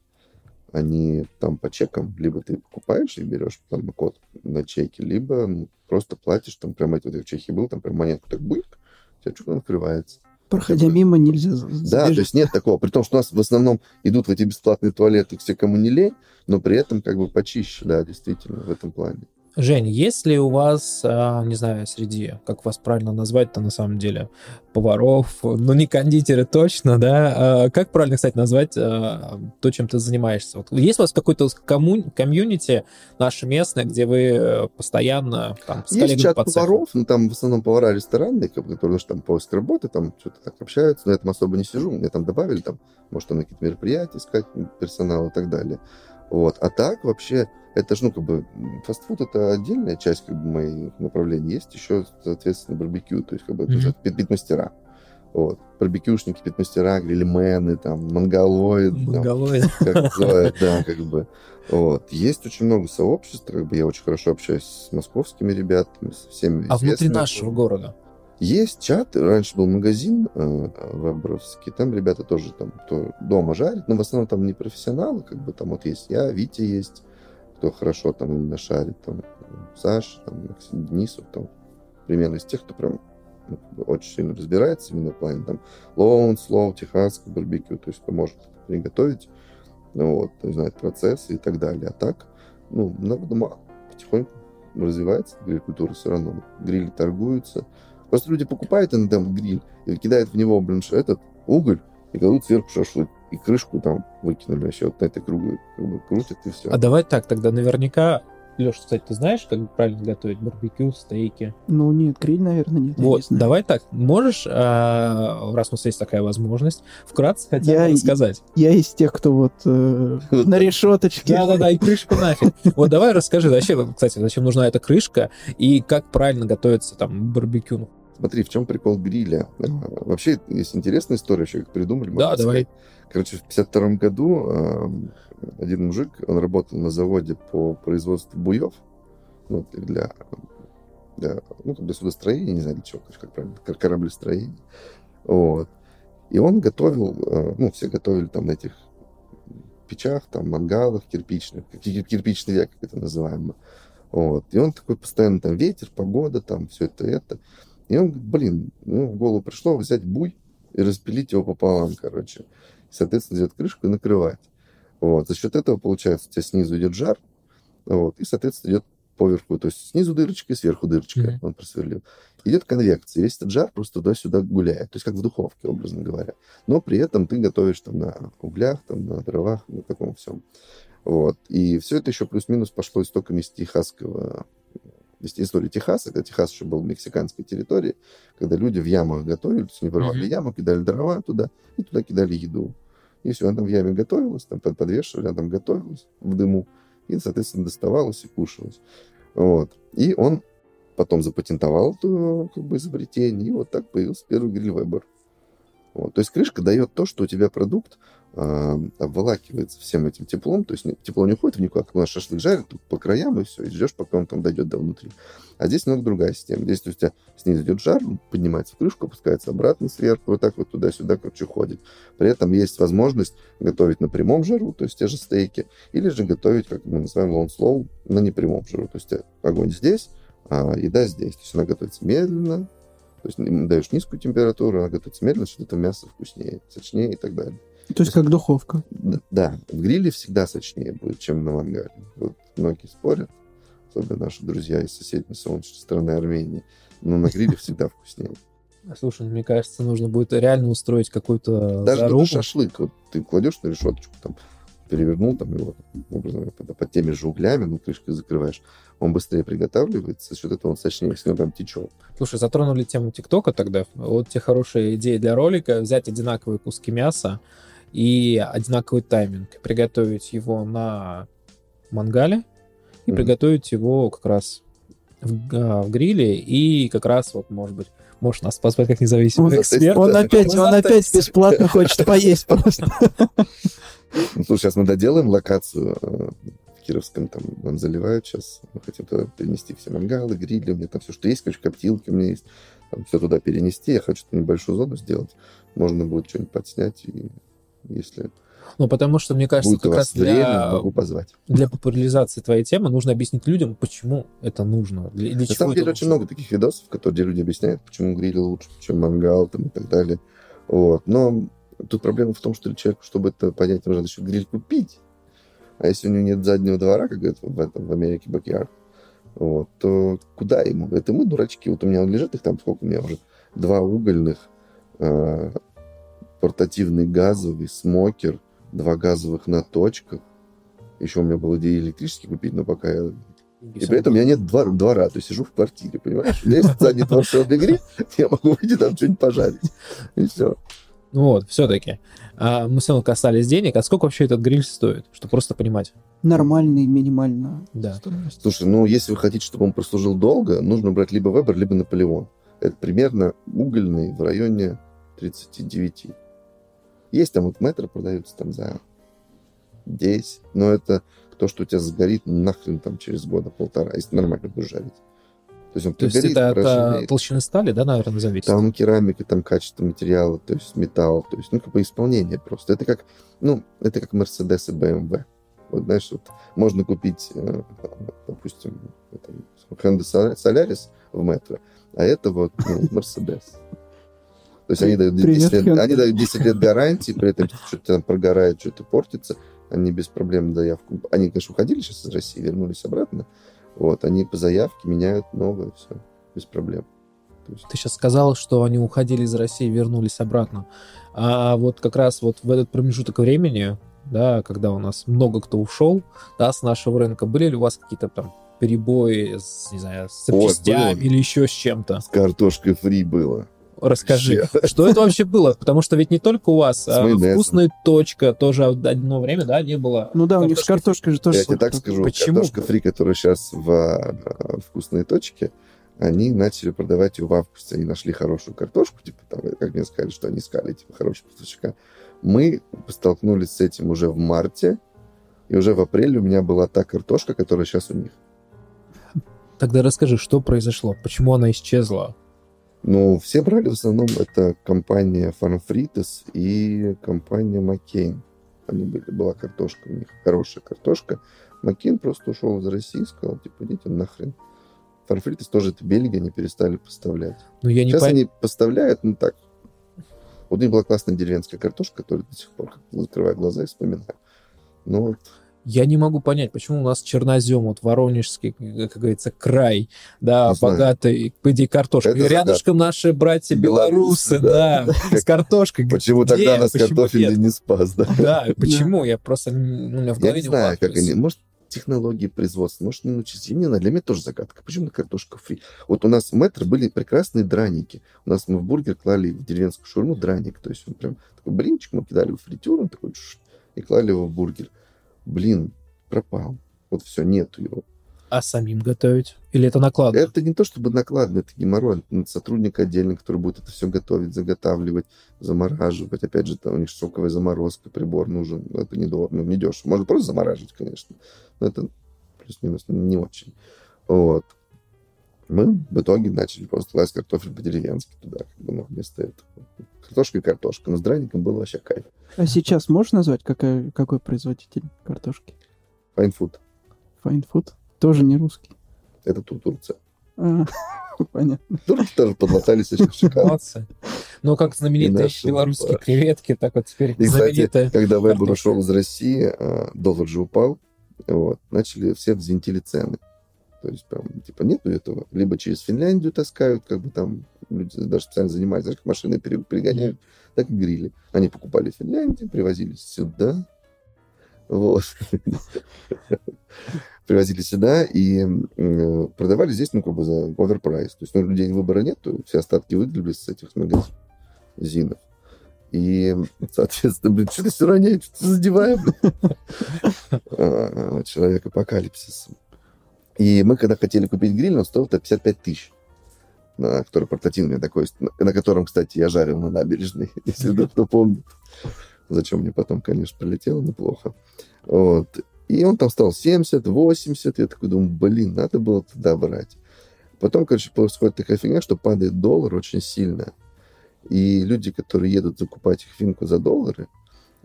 Они там по чекам, либо ты покупаешь и берешь там код на чеке, либо ну, просто платишь, там прямо это вот я в Чехии был, там прям монетку так бульк, у тебя что-то открывается. Проходя мимо, нельзя з- Да, то сбежать. есть нет такого. При том, что у нас в основном идут в эти бесплатные туалеты все, кому не лень, но при этом как бы почище, да, действительно, в этом плане. Жень, есть ли у вас, а, не знаю, среди, как вас правильно назвать-то на самом деле, поваров, ну не кондитеры точно, да? А Как правильно, кстати, назвать а, то, чем ты занимаешься? Вот есть у вас какой-то комму- комьюнити наше местное, где вы э, постоянно там, с Есть чат по поваров, ну там в основном повара ресторанные, которые ну, там поиск работы, там что-то так общаются, но я там особо не сижу, мне там добавили, там, может, там на какие-то мероприятия искать персонал и так далее. Вот. А так вообще, это же, ну, как бы, фастфуд это отдельная часть, как бы, моих направлений. Есть еще, соответственно, барбекю, то есть, как бы, это уже пит- пит-мастера. Вот. Барбекюшники, пит-мастера, грильмены, там, монголоид, там, Монголоид. как называют, да, как бы. Вот. Есть очень много сообществ, как бы я очень хорошо общаюсь с московскими ребятами, со всеми А внутри нашего города? Есть чат, раньше был магазин э, вебровский, там ребята тоже там кто дома жарит, но в основном там не профессионалы, как бы там вот есть я, Витя есть, кто хорошо там именно шарит, там Саш, там Максим Денисов, там примерно из тех, кто прям ну, очень сильно разбирается именно в плане там лоун, слоу, техасский барбекю, то есть поможет приготовить, ну, вот, знает процессы и так далее. А так, ну, народу мало, потихоньку развивается агрикультура все равно. Грили торгуются. Просто люди покупают иногда гриль и кидают в него, блин, этот уголь и кладут сверху шашлык. И крышку там выкинули вообще вот на этой круглой как бы крутят и все. А давай так, тогда наверняка Леш, кстати, ты знаешь, как правильно готовить барбекю, стейки? Ну нет, гриль, наверное, нет. Вот, не давай так, можешь, а, раз у нас есть такая возможность, вкратце хотя бы Я- рассказать? Я из тех, кто вот э, на решеточке. Да-да-да, и крышку нафиг. Вот давай расскажи, зачем, кстати, зачем нужна эта крышка и как правильно готовится там барбекю? Смотри, в чем прикол гриля. А, Вообще, есть интересная история, еще как придумали. Да, давай. Короче, в 52 году эм, один мужик, он работал на заводе по производству буев, ну, для, для, ну, для судостроения, не знаю для чего, как правильно, кор- кораблестроения. Вот. И он готовил, э, ну, все готовили там на этих печах, там, мангалах кирпичных, кирпичный век, как это называемо. Вот. И он такой постоянно там ветер, погода, там, все это, это. И он, говорит, блин, ну, в голову пришло взять буй и распилить его пополам, короче. Соответственно, взять крышку и накрывать. Вот. За счет этого, получается, у тебя снизу идет жар, вот, и, соответственно, идет поверху. То есть снизу дырочка и сверху дырочка Мгм. он просверлил. Идет конвекция. Весь этот жар просто туда-сюда гуляет. То есть как в духовке, образно говоря. Но при этом ты готовишь там на углях, там на дровах, на таком всем. Вот. И все это еще плюс-минус пошло истоками из техасского из истории Техаса, когда Техас еще был мексиканской территорией, когда люди в ямах готовили, то есть они вырывали Мгм. яму, кидали дрова туда, и туда кидали еду. И все, она там в яме готовилась, там под- подвешивали, она там готовилась в дыму, и, соответственно, доставалась и кушалась. Вот. И он потом запатентовал это как бы, изобретение, и вот так появился первый гриль Weber. Вот. То есть крышка дает то, что у тебя продукт а, обволакивается всем этим теплом, то есть тепло не уходит в никуда, как у нас шашлык жарит тут по краям, и все, и ждешь, пока он там дойдет до внутри. А здесь немного другая система. Здесь у тебя снизу идет жар, поднимается в крышку, опускается обратно сверху, вот так вот туда-сюда, короче, ходит. При этом есть возможность готовить на прямом жару, то есть те же стейки, или же готовить, как мы называем slow, на непрямом жару. То есть огонь здесь, а еда здесь. То есть она готовится медленно, то есть даешь низкую температуру, она готовится медленно, что это мясо вкуснее, сочнее и так далее. То есть как духовка. Д- Да, в гриле всегда сочнее будет, чем на мангале. Вот многие спорят, особенно наши друзья из соседней солнечной страны Армении. Но на гриле всегда вкуснее. Слушай, ну, мне кажется, нужно будет реально устроить какую-то Даже шашлык, вот ты кладешь на решеточку, там, перевернул там его, образно, под, под теми же углями, ну, крышкой закрываешь, он быстрее приготавливается, за счет этого он сочнее, если он там течет. Слушай, затронули тему ТикТока тогда. Вот те хорошие идеи для ролика. Взять одинаковые куски мяса и одинаковый тайминг. Приготовить его на мангале и Мгм. приготовить его как раз в, а, в гриле. И как раз вот, может быть, может нас позвать как независимый Он эксперт. Он опять, Мы он опять бесплатно хочет поесть просто. Ну, слушай, сейчас мы доделаем локацию э, в Кировском, там нам заливают сейчас. Мы хотим туда перенести все мангалы, грили, у меня там все, что есть, короче, коптилки у меня есть. Там все туда перенести. Я хочу небольшую зону сделать. Можно будет что-нибудь подснять, и если Ну, потому что, мне кажется, будет как раз для, могу позвать. для популяризации твоей темы нужно объяснить людям, почему это нужно. Для, для На самом деле очень нужно. много таких видосов, которые люди объясняют, почему гриль лучше, чем мангал там, и так далее. Вот. Но тут проблема в том, что человеку, чтобы это понять, нужно еще гриль купить. А если у него нет заднего двора, как говорят в, этом, в Америке, бакьярд, вот, то куда ему? Это мы дурачки. Вот у меня он лежит, их там сколько у меня уже? Два угольных, э, портативный газовый, смокер, два газовых на точках. Еще у меня была идея электрический купить, но пока я и при этом у меня нет двора, двора, то есть сижу в квартире, понимаешь? У меня есть задний двор гриль, я могу выйти там что-нибудь пожарить. И все. Ну вот, все-таки. А, мы все равно касались денег. А сколько вообще этот гриль стоит? Чтобы просто понимать. Нормальный, минимально. Да. стоимость. Слушай, ну если вы хотите, чтобы он прослужил долго, нужно брать либо Вебер, либо Наполеон. Это примерно угольный в районе 39. Есть там вот метро продаются там за 10, но это то, что у тебя сгорит нахрен там через года полтора, если нормально будешь жарить. То есть он То есть это от толщины стали, да, наверное, зависит? Там керамика, там качество материала, то есть металл, то есть, ну, как бы исполнение просто. Это как, ну, это как Mercedes и BMW. Вот, знаешь, вот можно купить, э, допустим, это, Honda Sol- Solaris в метро, а это вот ну, Mercedes. То есть они дают, 10 Привет, лет, они дают 10 лет гарантии, при этом что-то там прогорает, что-то портится, они без проблем заявку... Они, конечно, уходили сейчас из России, вернулись обратно, вот, они по заявке меняют новое, все, без проблем. Есть Ты сейчас сказал, что они уходили из России и вернулись обратно. А вот как раз вот в этот промежуток времени, да, когда у нас много кто ушел, да, с нашего рынка, были ли у вас какие-то там перебои, с, не знаю, с запчастями было. или еще с чем-то? С картошкой фри было. Расскажи, Вообще. что это вообще было? Потому что ведь не только у вас, а вкусная точка тоже одно время, да, не было. Ну да, у них с картошкой же тоже... Я тебе так скажу, Почему? картошка фри, которая сейчас в а, вкусной точке, они начали продавать ее в августе. Они нашли хорошую картошку, типа, там, как мне сказали, что они искали, типа, хорошего поставщика. Мы столкнулись с этим уже в марте, и уже в апреле у меня была та картошка, которая сейчас у них. Тогда расскажи, что произошло, почему она исчезла? Ну, все брали в основном это компания Frites и компания Маккейн. Они были, была картошка у них, хорошая картошка. Маккейн просто ушел из России, сказал, типа, идите нахрен. Frites тоже это Бельгия, они перестали поставлять. Ну, я не Сейчас пон- они поставляют, ну так. Вот у них была классная деревенская картошка, которую до сих пор как закрываю глаза и вспоминаю. Ну, вот, Я не могу понять, почему у нас чернозем, вот Воронежский, как говорится, край, да, Не богатый, по идее, картошкой. Это рядышком наши братья белорусы, Белорусы, да, да. с картошкой. почему Где? тогда нас картофель не спас, да? Да, почему? Я просто, ну, у меня в Я голове не знаю, как они. Может, технологии производства, может, не научились. Я не знаю, для меня тоже загадка. Почему на картошка фри? Вот у нас в метро были прекрасные драники. У нас мы в бургер клали в деревенскую шаурму драник. То есть он прям такой блинчик мы кидали в фритюр, он такой и клали его в бургер. Блин, пропал. Вот все, нету его. А самим готовить? Или это накладно? Это не то чтобы накладно, это геморрой. Сотрудник отдельный, который будет это все готовить, заготавливать, замораживать. Опять же, там у них шоковая заморозка, прибор нужен. Но Это недорого, ну, не дешево. Можно просто замораживать, конечно. Но это плюс-минус не очень. Вот. Мы в итоге начали просто класть картофель по-деревенски туда, как бы, ну, вместо этого. Картошка и картошка. Но с драником было вообще кайф. А сейчас можешь назвать, какая, какой производитель картошки? Fine food. Fine Food? Тоже не русский. Это тут Турция. А, понятно. Турки тоже подлатались очень шикарно. Ну, как знаменитые наши белорусские креветки, так вот теперь И, кстати, знаменитые. когда Вебер картошка. ушел из России, а, доллар же упал, вот, начали все взвинтили цены. То есть, прям, типа, нету этого. Либо через Финляндию таскают, как бы там люди даже специально знаешь, как машины пере- перегоняют, так и грили. Они покупали в Финляндии, привозили сюда. Вот. Привозили сюда и м, продавали здесь, ну, как бы за оверпрайс. То есть, ну, людей выбора нет, все остатки выгребли с этих магазинов. И, соответственно, блин, что ты все роняешь, что ты задеваешь, блин? А, Человек апокалипсис. И мы, когда хотели купить гриль, он стоил 55 тысяч. На, который портативный такой, на, котором, кстати, я жарил на набережной, если кто помнит. Зачем мне потом, конечно, прилетело неплохо. Вот. И он там стал 70, 80. Я такой думаю, блин, надо было туда брать. Потом, короче, происходит такая фигня, что падает доллар очень сильно. И люди, которые едут закупать их финку за доллары,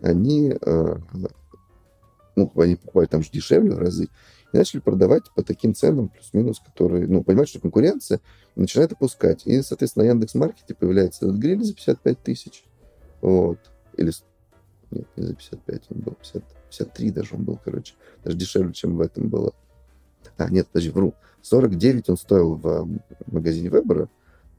они, э, ну, они покупают там же дешевле в разы, и начали продавать по таким ценам, плюс-минус, которые, ну, понимают, что конкуренция, начинает опускать. И, соответственно, на Яндекс.Маркете появляется этот гриль за 55 тысяч. Вот. Или... Нет, не за 55, он был 50, 53 даже он был, короче. Даже дешевле, чем в этом было. А, нет, подожди, вру. 49 он стоил в магазине Вебера,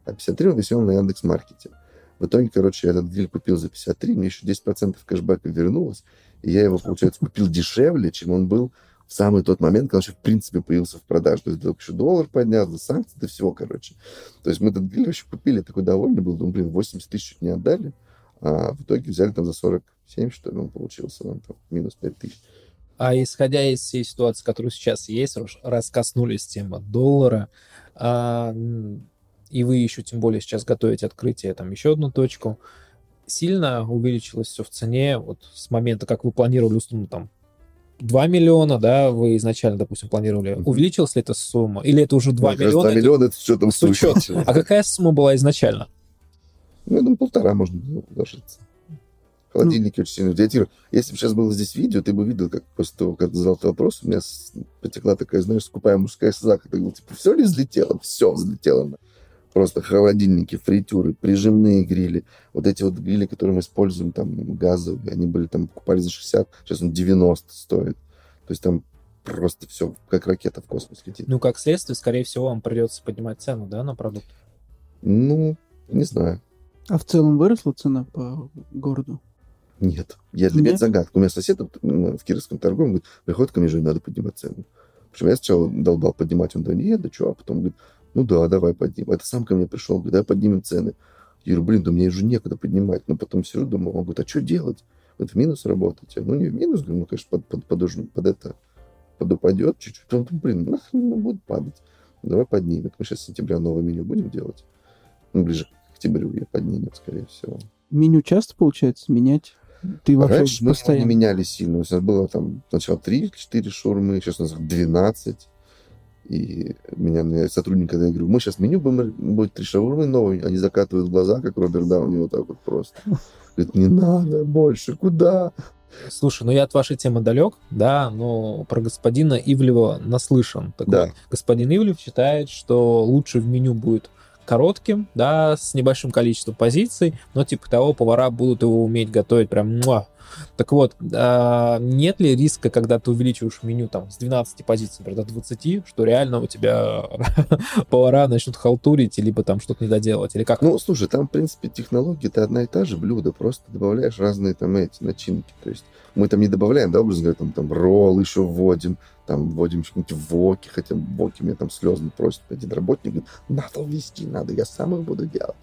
а 53 он висел на Яндекс.Маркете. В итоге, короче, я этот гриль купил за 53, мне еще 10% кэшбэка вернулось, и я его, получается, купил дешевле, чем он был в самый тот момент, когда он еще, в принципе, появился в продаже. То есть, только еще доллар поднял, до санкций, до всего, короче. То есть, мы этот гриль вообще купили, такой довольный был, думаю, блин, 80 тысяч не отдали, а в итоге взяли там за 47, что ли, он получился, он там минус 5 тысяч. А исходя из всей ситуации, которая сейчас есть, раз- коснулись темы доллара, а, и вы еще тем более сейчас готовите открытие там еще одну точку, сильно увеличилось все в цене вот с момента, как вы планировали, условно, там 2 миллиона, да, вы изначально, допустим, планировали. Мгм. Увеличилась ли эта сумма? Или это уже 2 Мне кажется, миллиона? 2 миллиона это что там с учетом. А какая сумма была изначально? Ну, я думаю, полтора можно было вложиться. Холодильники очень сильно. Если бы сейчас было здесь видео, ты бы видел, как после того, как ты задал этот вопрос, у меня с- потекла такая, знаешь, скупая мужская слеза, когда говорил, типа, все ли взлетело? Все взлетело. Просто холодильники, фритюры, прижимные грили. Вот эти вот грили, которые мы используем, там, газовые, они были там, покупали за 60, сейчас он 90 стоит. То есть там просто все, как ракета в космос летит. Ну, как следствие, скорее всего, вам придется поднимать цену, да, на продукт. Ну, не знаю. А в целом выросла цена по городу? Нет. Я для меня это загадка. У меня сосед в Кировском торговом говорит, приходит ко мне, же надо поднимать цену. Причем я сначала долбал поднимать, он да нет, да что, а потом говорит, ну да, давай поднимем. Это сам ко мне пришел, говорит, давай поднимем цены. Я говорю, блин, да мне уже некуда поднимать. Но потом сижу, думаю, он говорит, а что делать? Вот в минус работаете. Ну, не в минус, говорю, ну, конечно, под, под, под, под это подупадет чуть-чуть. Потом, думаю, блин, нахрен оно будет падать. Давай поднимем. Мы сейчас с сентября новое меню будем делать. Ну, ближе к октябрю я поднимем, скорее всего. Меню часто получается менять? Ты вообще Раньше мы его не постоянно... меняли сильно. У нас было там сначала 3-4 шаурмы, сейчас у нас их 12. И меня, меня сотрудник, когда я говорю, мы сейчас меню будем, будет три шаурмы новые, они закатывают глаза, как Роберт Дауни, вот так вот просто. Говорит, не надо больше, куда? Слушай, ну я от вашей темы далек, да, но про господина Ивлева наслышан. Так Да. вот, господин Ивлев считает, что лучше в меню будет коротким, да, с небольшим количеством позиций, но типа того повара будут его уметь готовить прям муа. Так вот, а, нет ли риска, когда ты увеличиваешь меню там с 12 позиций, например, до 20, что реально у тебя повара начнут халтурить, либо там что-то не доделать, или как? Ну, слушай, там, в принципе, технология это одна и та же блюдо, просто добавляешь разные там эти начинки. То есть мы там не добавляем, да, образно говоря, там, там ролл еще вводим, там вводим что-нибудь воки, хотя воки меня там слезно просит один работник, говорит, надо ввести, надо, я сам их буду делать.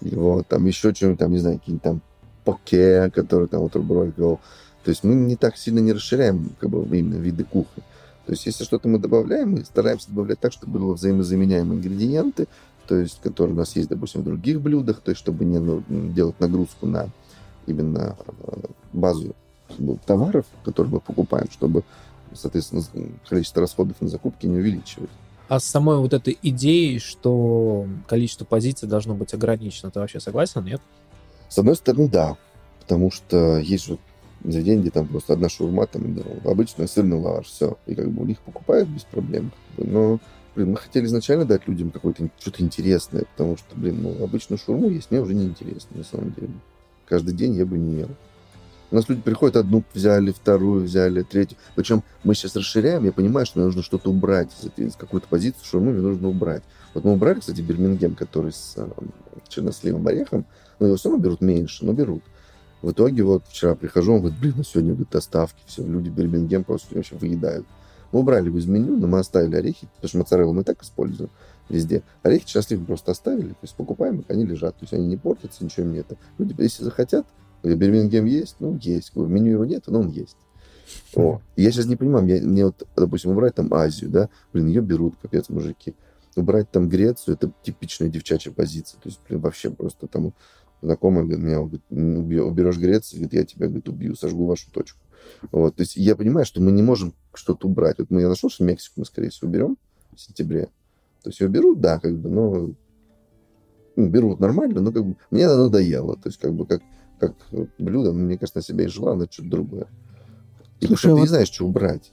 И вот, там еще что-нибудь, там, не знаю, какие-нибудь там поке, который там Руброй говорил. То есть мы не так сильно не расширяем как бы именно виды кухни. То есть если что-то мы добавляем, мы стараемся добавлять так, чтобы было взаимозаменяемые ингредиенты, то есть которые у нас есть, допустим, в других блюдах, то есть чтобы не ну, делать нагрузку на именно э, базу ну, товаров, которые мы покупаем, чтобы, соответственно, количество расходов на закупки не увеличивать. А с самой вот этой идеей, что количество позиций должно быть ограничено, ты вообще согласен, нет? С одной стороны, да, потому что есть же заведения, где там просто одна шаурма, там, ну, обычный сырный лаваш, все, и как бы у них покупают без проблем, как бы, но Блин, мы хотели изначально дать людям какое-то что-то интересное, потому что, блин, ну, обычную шаурму есть мне уже неинтересно, на самом деле. Каждый день я бы не ел. У нас люди приходят, одну взяли, вторую взяли, третью. Причем мы сейчас расширяем, я понимаю, что мне нужно что-то убрать из, этой- из какой-то позиции, шаурму мне нужно убрать. Вот мы убрали, кстати, Бирмингем, который с э, черносливым орехом, но его все равно берут меньше, но берут. В итоге вот вчера прихожу, он говорит, блин, ну сегодня говорит, доставки, все, люди Бирмингем просто вообще выедают. Мы убрали его из меню, но мы оставили орехи, потому что моцареллу мы так используем везде. Орехи счастливы просто оставили, то есть покупаем их, они лежат, то есть они не портятся, ничего им нет. Люди, если захотят, говорят, Бирмингем есть, ну, есть. В меню его нет, но он есть. О, я сейчас не понимаю, мне, мне вот, допустим, убрать там Азию, да, блин, ее берут, капец, мужики. Убрать там Грецию, это типичная девчачья позиция. То есть, блин, вообще просто там знакомый говорит, меня говорит, «Ну, уби- уберешь Грецию, говорит, я тебя говорит, убью, сожгу вашу точку. Вот, то есть я понимаю, что мы не можем что-то убрать. Вот мы, я нашел, что Мексику мы, скорее всего, уберем в сентябре. То есть ее берут, да, как бы, но ну, берут нормально, но как бы мне она надоела. То есть как бы как, как блюдо, ну, мне кажется, на себя и жила, на что-то другое. И Слушай, а ты вот- не знаешь, что убрать.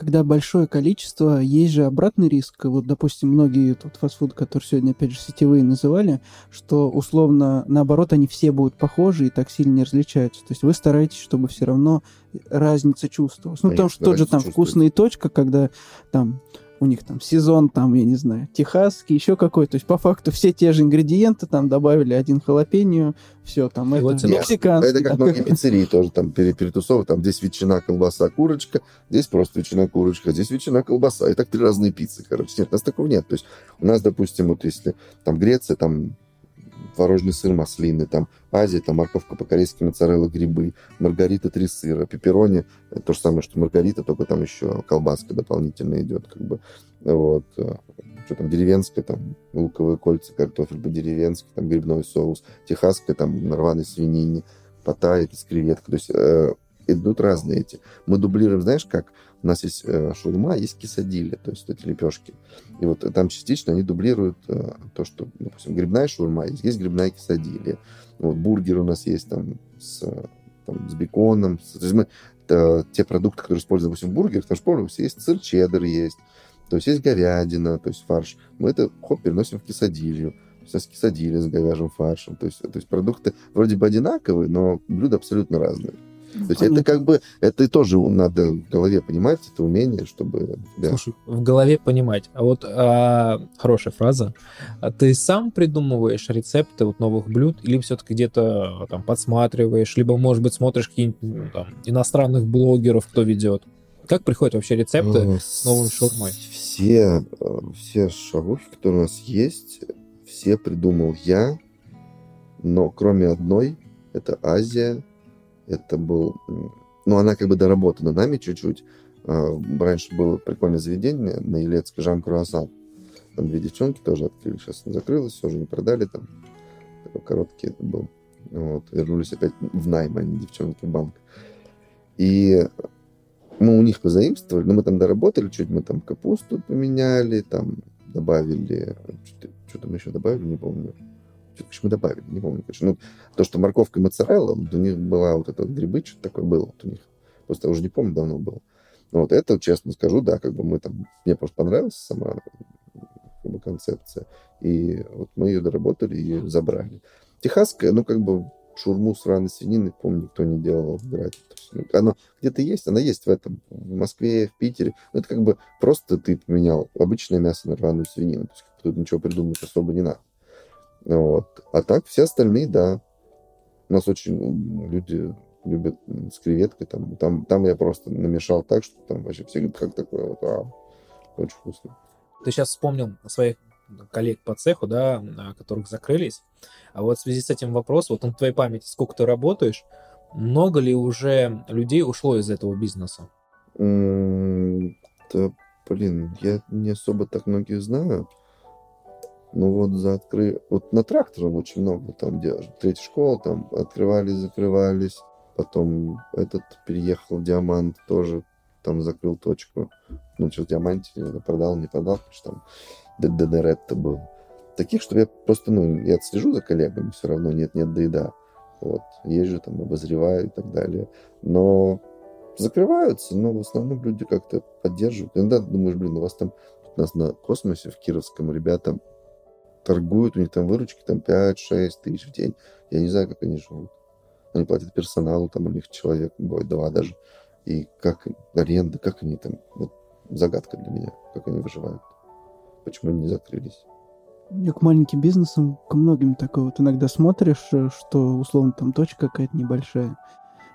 Когда большое количество, есть же обратный риск. Вот, допустим, многие тут фастфуд, которые сегодня, опять же, сетевые называли, что условно, наоборот, они все будут похожи и так сильно не различаются. То есть вы стараетесь, чтобы все равно разница чувствовалась. Ну, потому Конечно, что тот же там вкусная точка, когда там у них там сезон, там, я не знаю, техасский, еще какой. То есть, по факту, все те же ингредиенты, там добавили один халапеньо, все, там И это вот мексиканский. Это как многие пиццерии тоже там пере- перетусовывают. Там здесь ветчина, колбаса, курочка, здесь просто ветчина, курочка, здесь ветчина, колбаса. И так три разные пиццы, короче. Нет, у нас такого нет. То есть у нас, допустим, вот если там Греция, там творожный сыр маслины, там Азия, там морковка по-корейски, моцарелла, грибы, маргарита, три сыра, пепперони, то же самое, что маргарита, только там еще колбаска дополнительно идет, как бы, вот, э, что там, деревенская, там, луковые кольца, картофель по-деревенски, там, грибной соус, техасская, там, на рваной свинине, паттай, это с креветкой, то есть э, идут разные эти. Мы дублируем, знаешь, как у нас есть э, шурма, есть кисадили, то есть эти лепешки. И вот там частично они дублируют э, то, что, допустим, грибная шурма, есть, есть грибная кисадили. Вот бургер у нас есть там с, там, с беконом. То есть мы э, те продукты, которые используем, допустим, в бургерах, там же есть сыр чеддер есть, то есть есть говядина, то есть фарш. Мы это, хоп, переносим в кисадилью с кисадили с говяжьим фаршем. То есть, то есть продукты вроде бы одинаковые, но блюда абсолютно разные. То есть это как бы, это тоже надо в голове понимать, это умение, чтобы... Да. Слушай, в голове понимать. А вот а, хорошая фраза. А ты сам придумываешь рецепты вот новых блюд или все-таки где-то там подсматриваешь, либо, может быть, смотришь каких-нибудь ну, там, иностранных блогеров, кто ведет? Как приходят вообще рецепты с новым шаурмой? Все, э, все шаурмы, которые у нас есть, все придумал я, но кроме одной, это Азия, это был... Ну, она как бы доработана нами чуть-чуть. А, раньше было прикольное заведение на Елецкой, Жан Круассан. Там две девчонки тоже открыли, сейчас закрылось, все уже не продали там. Такой короткий это был. Вот. Вернулись опять в найм, они девчонки в банк. И мы у них позаимствовали, но мы там доработали чуть, мы там капусту поменяли, там добавили, что-то мы еще добавили, не помню. Мы добавили, не помню. Короче. Ну, то, что морковка и моцарелла, у них была вот эта вот грибы, что-то такое было вот у них. Просто я уже не помню, давно было. Но вот это, честно скажу, да, как бы мы там, мне просто понравилась сама как бы, концепция. И вот мы ее доработали и забрали. Техасская, ну, как бы шурму с раной свинины, помню, никто не делал Граде. Ну, оно где-то есть, она есть в этом, в Москве, в Питере. Но это как бы просто ты поменял обычное мясо на рваную свинину. То есть тут ничего придумать особо не надо. Вот. А так все остальные, да. У нас очень ну, люди любят с креветкой. Там, там, там я просто намешал так, что там вообще все говорят, как такое. Вот, а, очень вкусно. Ты сейчас вспомнил своих коллег по цеху, да, которых закрылись. А вот в связи с этим вопрос, вот на твоей памяти, сколько ты работаешь, много ли уже людей ушло из этого бизнеса? да, блин, я не особо так многих знаю. Ну вот за откры... Вот на трактором очень много там где третья школа, там открывались, закрывались. Потом этот переехал в Диамант, тоже там закрыл точку. Ну, что в Диаманте продал, не продал, потому что там ДДР-то был. Таких, что я просто, ну, я слежу за коллегами, все равно нет-нет, да и да. Вот, езжу там, обозреваю и так далее. Но закрываются, но в основном люди как-то поддерживают. Иногда думаешь, блин, у вас там у нас на космосе в Кировском ребята торгуют, у них там выручки там 5-6 тысяч в день. Я не знаю, как они живут. Они платят персоналу, там у них человек, бывает два даже. И как аренда, как они там, вот загадка для меня, как они выживают. Почему они не закрылись. Я к маленьким бизнесам, к многим такое вот иногда смотришь, э, что условно там точка какая-то небольшая.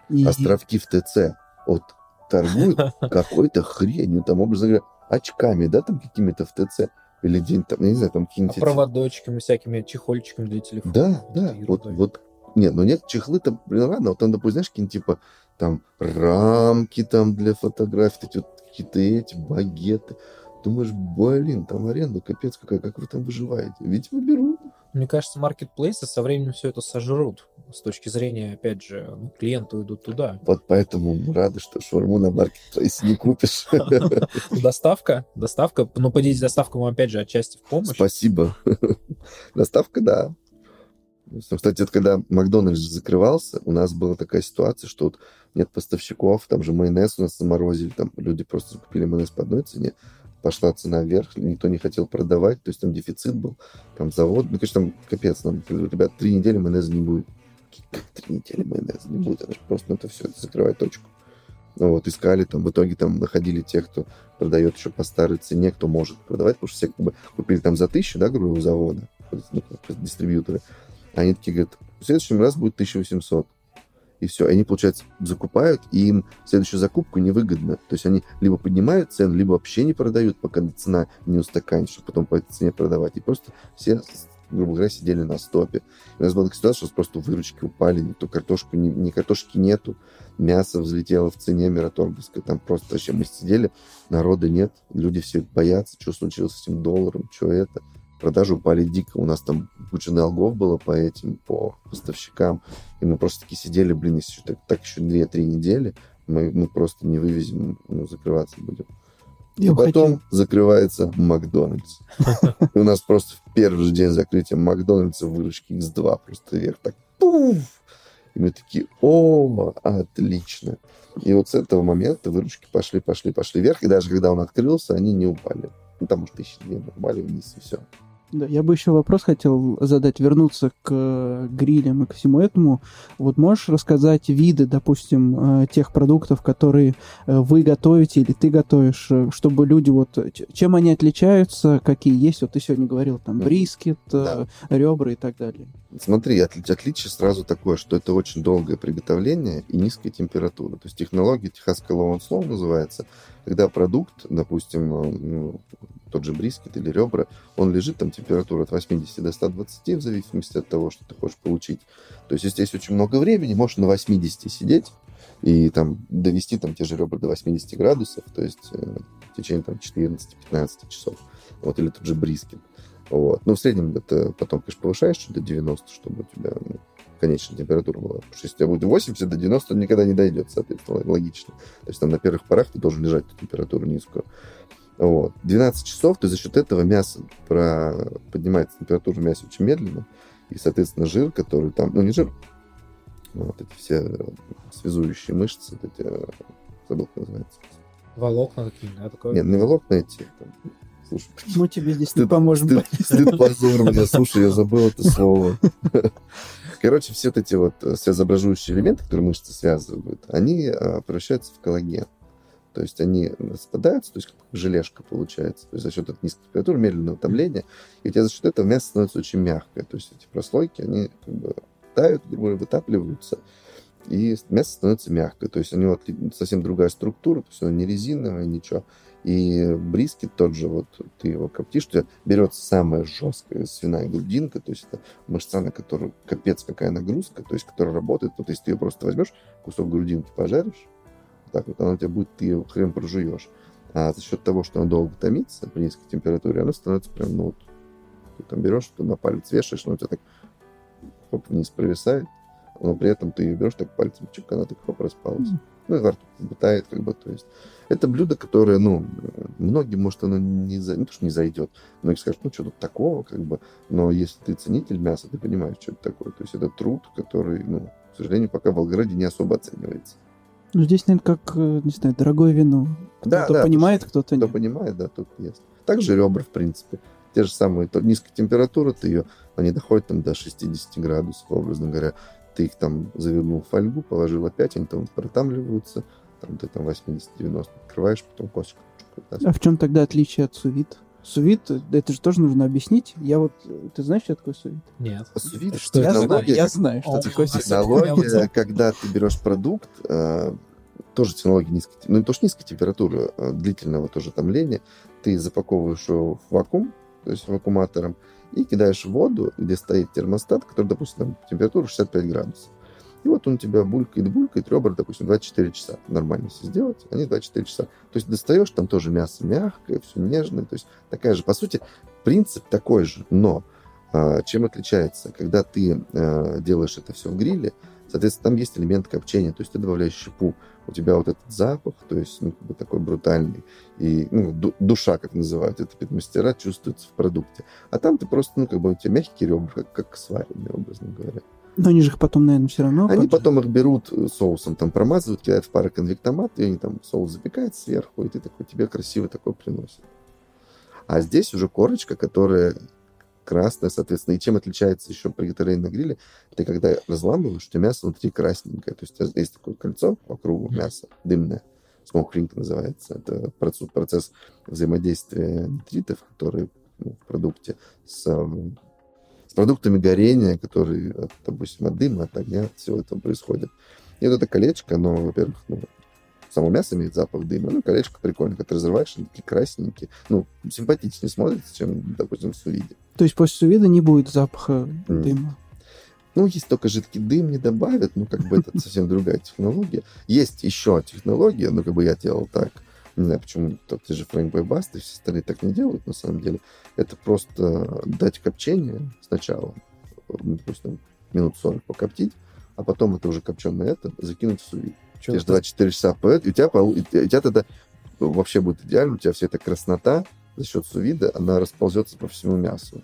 И... Островки в ТЦ. Вот торгуют какой-то хренью, там, образно говоря, очками, да, там какими-то в ТЦ или день там, не знаю, там какие-нибудь... А проводочками всякими, чехольчиками для телефона. Да, да, вот, вот, нет, ну нет, чехлы там, блин, ладно, вот там, допустим, знаешь, какие-нибудь типа там рамки там для фотографий, эти вот какие-то эти багеты. Думаешь, блин, там аренда капец какая, как вы там выживаете? Ведь вы берут. Мне кажется, маркетплейсы со временем все это сожрут. С точки зрения, опять же, ну, клиенты идут туда. Вот поэтому мы рады, что шаурму на маркетплейсе не купишь. Доставка, доставка. Но по доставка вам, опять же, отчасти в помощь. Спасибо. Доставка, да. Кстати, это когда Макдональдс закрывался, у нас была такая ситуация, что вот нет поставщиков, там же майонез у нас заморозили, там люди просто купили майонез по одной цене, пошла цена вверх, никто не хотел продавать, то есть там дефицит был, там завод, ну, конечно, там капец, нам, ребят, три недели майонеза не будет. Три недели майонеза не будет? Просто ну, это все, это закрывает точку. Ну вот, искали, там, в итоге там находили тех, кто продает еще по старой цене, кто может продавать, потому что все как бы купили там за тысячу, да, грубо завода, ну, дистрибьюторы. Они такие говорят, в следующем раз будет 1800 и все. Они, получается, закупают, и им следующую закупку невыгодно. То есть они либо поднимают цену, либо вообще не продают, пока цена не устаканит, чтобы потом по этой цене продавать. И просто все грубо говоря, сидели на стопе. И у нас была такая ситуация, что просто выручки упали, никто картошку, ни, ни картошки нету, мясо взлетело в цене мираторговской, там просто вообще мы сидели, народа нет, люди все боятся, что случилось с этим долларом, что это. продажи упали дико. У нас там куча долгов было по этим, по поставщикам. И мы просто таки сидели, блин, если так, так еще 2-3 недели, мы, мы просто не вывезем, ну, закрываться будем. Я и потом хотел- закрывается Макдональдс. И у нас просто в первый же день закрытия Макдональдса выручки X2 просто вверх так пуф! И мы такие, о, отлично. И вот с этого момента выручки пошли, пошли, пошли вверх. И даже когда он открылся, они не упали. Ну, там, может, тысячи две упали вниз, и все. Да, я бы еще вопрос хотел задать, вернуться к э, грилям и ко всему этому. Вот можешь рассказать виды, допустим, э, тех продуктов, которые э, вы готовите или ты готовишь, чтобы люди вот... Чем они отличаются, какие есть? Вот ты сегодня говорил, там, брискет, Да. ребра и так далее. Смотри, отли- отличие сразу такое, что это очень долгое приготовление и низкая температура. То есть технология техасского слоу называется, когда продукт, допустим, ну, тот же брискет или ребра, он лежит, там температура от 80 до 120, в зависимости от того, что ты хочешь получить. То есть, есть очень много времени, можешь на 80 сидеть и там довести там те же ребра до 80 градусов, то есть э, в течение там 14-15 часов. Вот, или тот же брискет. Вот. Ну, в среднем это потом, конечно, повышаешь чуть до 90, чтобы у тебя ну, конечная температура была. Потому что если у тебя будет 80 до 90, он никогда не дойдет, соответственно, логично. То есть там на первых порах ты должен лежать температуру низкую. Вот. 12 часов, то за счет этого мясо про... поднимается температура мяса очень медленно. И, соответственно, жир, который там... Ну, не жир, а вот эти все связующие мышцы, вот эти... э, Забыл, как называется. Волокна такие, да, такое? Нет, не волокна эти. Там, слушай, Мы тебе здесь не Стыд- поможем. Стыд, стыд, позор мне, слушай, я забыл это слово. Короче, все вот эти вот э, связообразующие элементы, которые мышцы связывают, они э, превращаются в коллаген. То есть они распадаются, то есть как желешка получается. То есть за счет этой низкой температуры, медленного томления, и у тебя за счет этого мясо становится очень мягкое. То есть эти прослойки, они как бы тают, говоря, вытапливаются, и мясо становится мягкое. То есть у него совсем другая структура, то есть оно не резиновое, ничего. И брискет тот же, вот ты его коптишь, у берется самая жесткая свиная грудинка, то есть это мышца, на которую капец какая нагрузка, то есть которая работает. Вот если ты ее просто возьмешь, кусок грудинки пожаришь, так вот она у тебя будет, ты ее хрен прожуешь. А за счет того, что она долго томится при низкой температуре, она становится прям, ну вот, ты там берешь, ты на палец вешаешь, но у тебя так хоп, вниз провисает, но при этом ты ее берешь так пальцем, чик, она так хоп, распалась. Ну, и во рту как бы тает, как бы, то есть. Это блюдо, которое, ну, многим, может, оно не, за... не то, что не зайдет, многие скажут, ну, что тут такого, как бы, но если ты ценитель мяса, ты понимаешь, что это такое. То есть это труд, который, ну, к сожалению, пока в Волгограде не особо оценивается. Ну, здесь, наверное, как, э, не знаю, дорогое вино. Да, Кто-то да, понимает, кто-то Кто нет. понимает, да, тот ест. Также ребра, в принципе. Те же самые, то, низкая температура, ты ее, они доходят там до 60 градусов, образно говоря. Ты их там завернул в фольгу, положил опять, они там протамливаются, там ты там 80-90 открываешь, потом косточку А в чем тогда отличие от сувит? Сувит, э, это же тоже нужно объяснить. Я вот, ты знаешь, что такое сувит? Нет. Сувид, Что я, это знаю, технология, я знаю, что О, такое сувит. технология, когда ты берешь продукт, э, тоже технология низкой, ну не то, что низкой температуры, а длительного тоже томления, ты запаковываешь его в вакуум, то есть вакууматором, и кидаешь в воду, где стоит термостат, который, допустим, там, температура 65 градусов. И вот он у тебя булькает, булькает, ребра, допустим, 24 часа. Нормально все сделать, они 24 часа. То есть достаешь, там тоже мясо мягкое, все нежное. То есть такая же, по сути, принцип такой же. Но а, чем отличается? Когда ты а, делаешь это все в гриле, соответственно, там есть элемент копчения, то есть ты добавляешь щепу, у тебя вот этот запах, то есть ну, как бы такой брутальный, и ну, ду- душа, как называют это мастера, чувствуется в продукте. А там ты просто, ну, как бы у тебя мягкие ребра, как, как сваренные, образно говоря. Но они же их потом, наверное, все равно... Они поджарят. потом их берут э, соусом, там промазывают, кидают в пароконвектомат, и они там соус запекают сверху, и ты такой, тебе красиво такой приносит. А здесь уже корочка, которая красная, соответственно. И чем отличается еще приготовление на гриле? Ты когда разламываешь, у тебя мясо внутри красненькое. То есть у тебя есть такое кольцо по кругу мяса, дымное. Smoke ring называется. Это процесс, процесс взаимодействия нитритов, которые ну, в продукте с, с продуктами горения, которые, от, допустим, от дыма, от огня, от всего этого происходит. И вот это колечко, оно, во-первых, ну, само мясо имеет запах дыма, ну, колечко прикольно, когда ты разрываешь, они такие красненькие, ну, симпатичнее смотрится, чем, допустим, в сувиде. То есть после сувида не будет запаха Нет. дыма. Ну, есть только жидкий дым не добавят, ну, как бы это совсем другая технология. Есть еще технология, ну, как бы я делал так. Не знаю, почему так, ты же Фрэнк Байбаст, и все остальные так не делают, на самом деле. Это просто дать копчение сначала, ну, допустим, минут 40 покоптить, а потом это уже копченое это закинуть в сувид. Через 24 часа поэт, и у тебя, у тебя тогда вообще будет идеально, у тебя вся эта краснота за счет сувида, она расползется по всему мясу.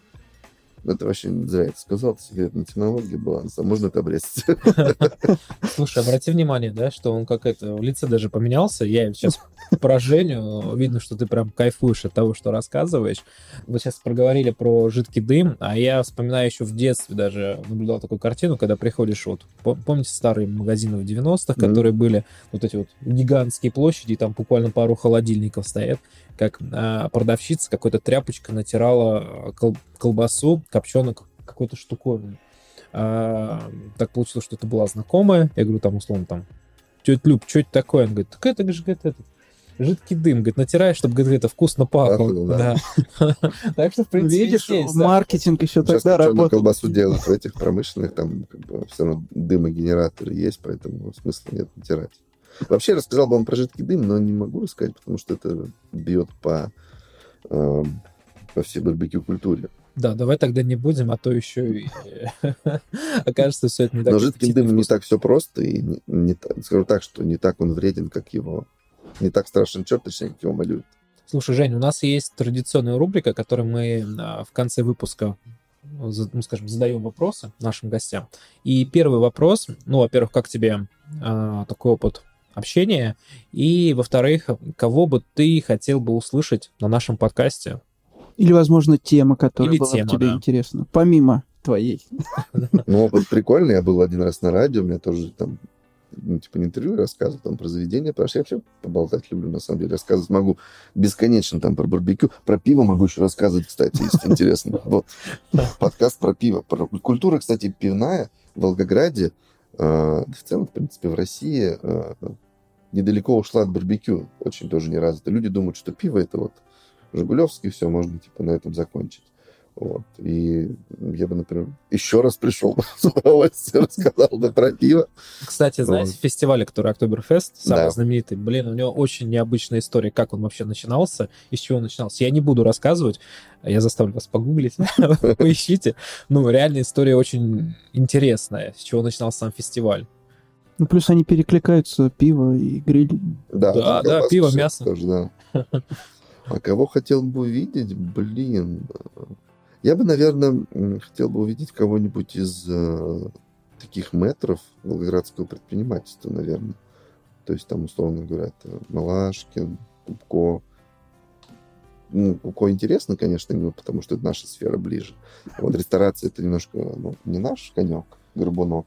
Это вообще зря это сказал, это секретная технология баланса. Можно это обрезать. Слушай, обрати внимание, да, что он как это, в лице даже поменялся. Я сейчас про Женю, видно, что ты прям кайфуешь от того, что рассказываешь. Вы сейчас проговорили про жидкий дым, а я вспоминаю еще в детстве даже наблюдал такую картину, когда приходишь вот, помните старые магазины в 90-х, которые были вот эти вот гигантские площади, там буквально пару холодильников стоят, как а, продавщица какой-то тряпочкой натирала кол- колбасу копченую какой-то штуковиной. А, так получилось, что это была знакомая. Я говорю, там, условно, там, тетя Люб, что это такое? Она говорит, так это же, говорит, этот, жидкий дым, говорит, натираешь, чтобы, говорит, это вкусно пахло. Да. Так что, в принципе, Видишь, маркетинг еще тогда работает. колбасу делают в этих промышленных, там как бы все равно дымогенераторы есть, поэтому смысла нет натирать. Вообще рассказал бы вам про жидкий дым, но не могу рассказать, потому что это бьет по, э, по всей барбекю-культуре. Да, давай тогда не будем, а то еще и окажется все это не так. Но жидким дымом не так все просто, и не, не, скажу так, что не так он вреден, как его... Не так страшен черт, точнее, как его малюют. Слушай, Жень, у нас есть традиционная рубрика, которую мы а, в конце выпуска ну, скажем, задаем вопросы нашим гостям. И первый вопрос, ну, во-первых, как тебе э, такой опыт общения. И, во-вторых, кого бы ты хотел бы услышать на нашем подкасте? Или, возможно, тема, которая Или была тема, тебе да. интересна, помимо твоей. Ну, опыт прикольный. Я был один раз на радио, у меня тоже там ну, типа, не интервью рассказывал, там, про заведение, потому что я вообще поболтать люблю, на самом деле. Рассказывать могу бесконечно там про барбекю. Про пиво могу еще рассказывать, кстати, если интересно. Вот. Подкаст про пиво. Про... Культура, кстати, пивная в Волгограде, э, в целом, в принципе, в России э, недалеко ушла от барбекю. Очень тоже не развита. Люди думают, что пиво это вот Жигулевский, все, можно типа на этом закончить. Вот. И я бы, например, еще раз пришел с удовольствием, рассказал бы про пиво. Кстати, знаете, вот. фестиваль, который Октоберфест, самый да. знаменитый, блин, у него очень необычная история, как он вообще начинался, из чего он начинался. Я не буду рассказывать, я заставлю вас погуглить, поищите. Ну, реальная история очень интересная, с чего начинался сам фестиваль. Ну, плюс они перекликаются, пиво и гриль. Да, да, да пиво, мясо. Тоже, да. А кого хотел бы увидеть? Блин. Я бы, наверное, хотел бы увидеть кого-нибудь из э, таких метров волгоградского предпринимательства, наверное. То есть там, условно говоря, это Малашкин, Кубко. Ну, Кубко интересно, конечно, именно потому что это наша сфера ближе. Вот ресторация это немножко ну, не наш конек, горбунок.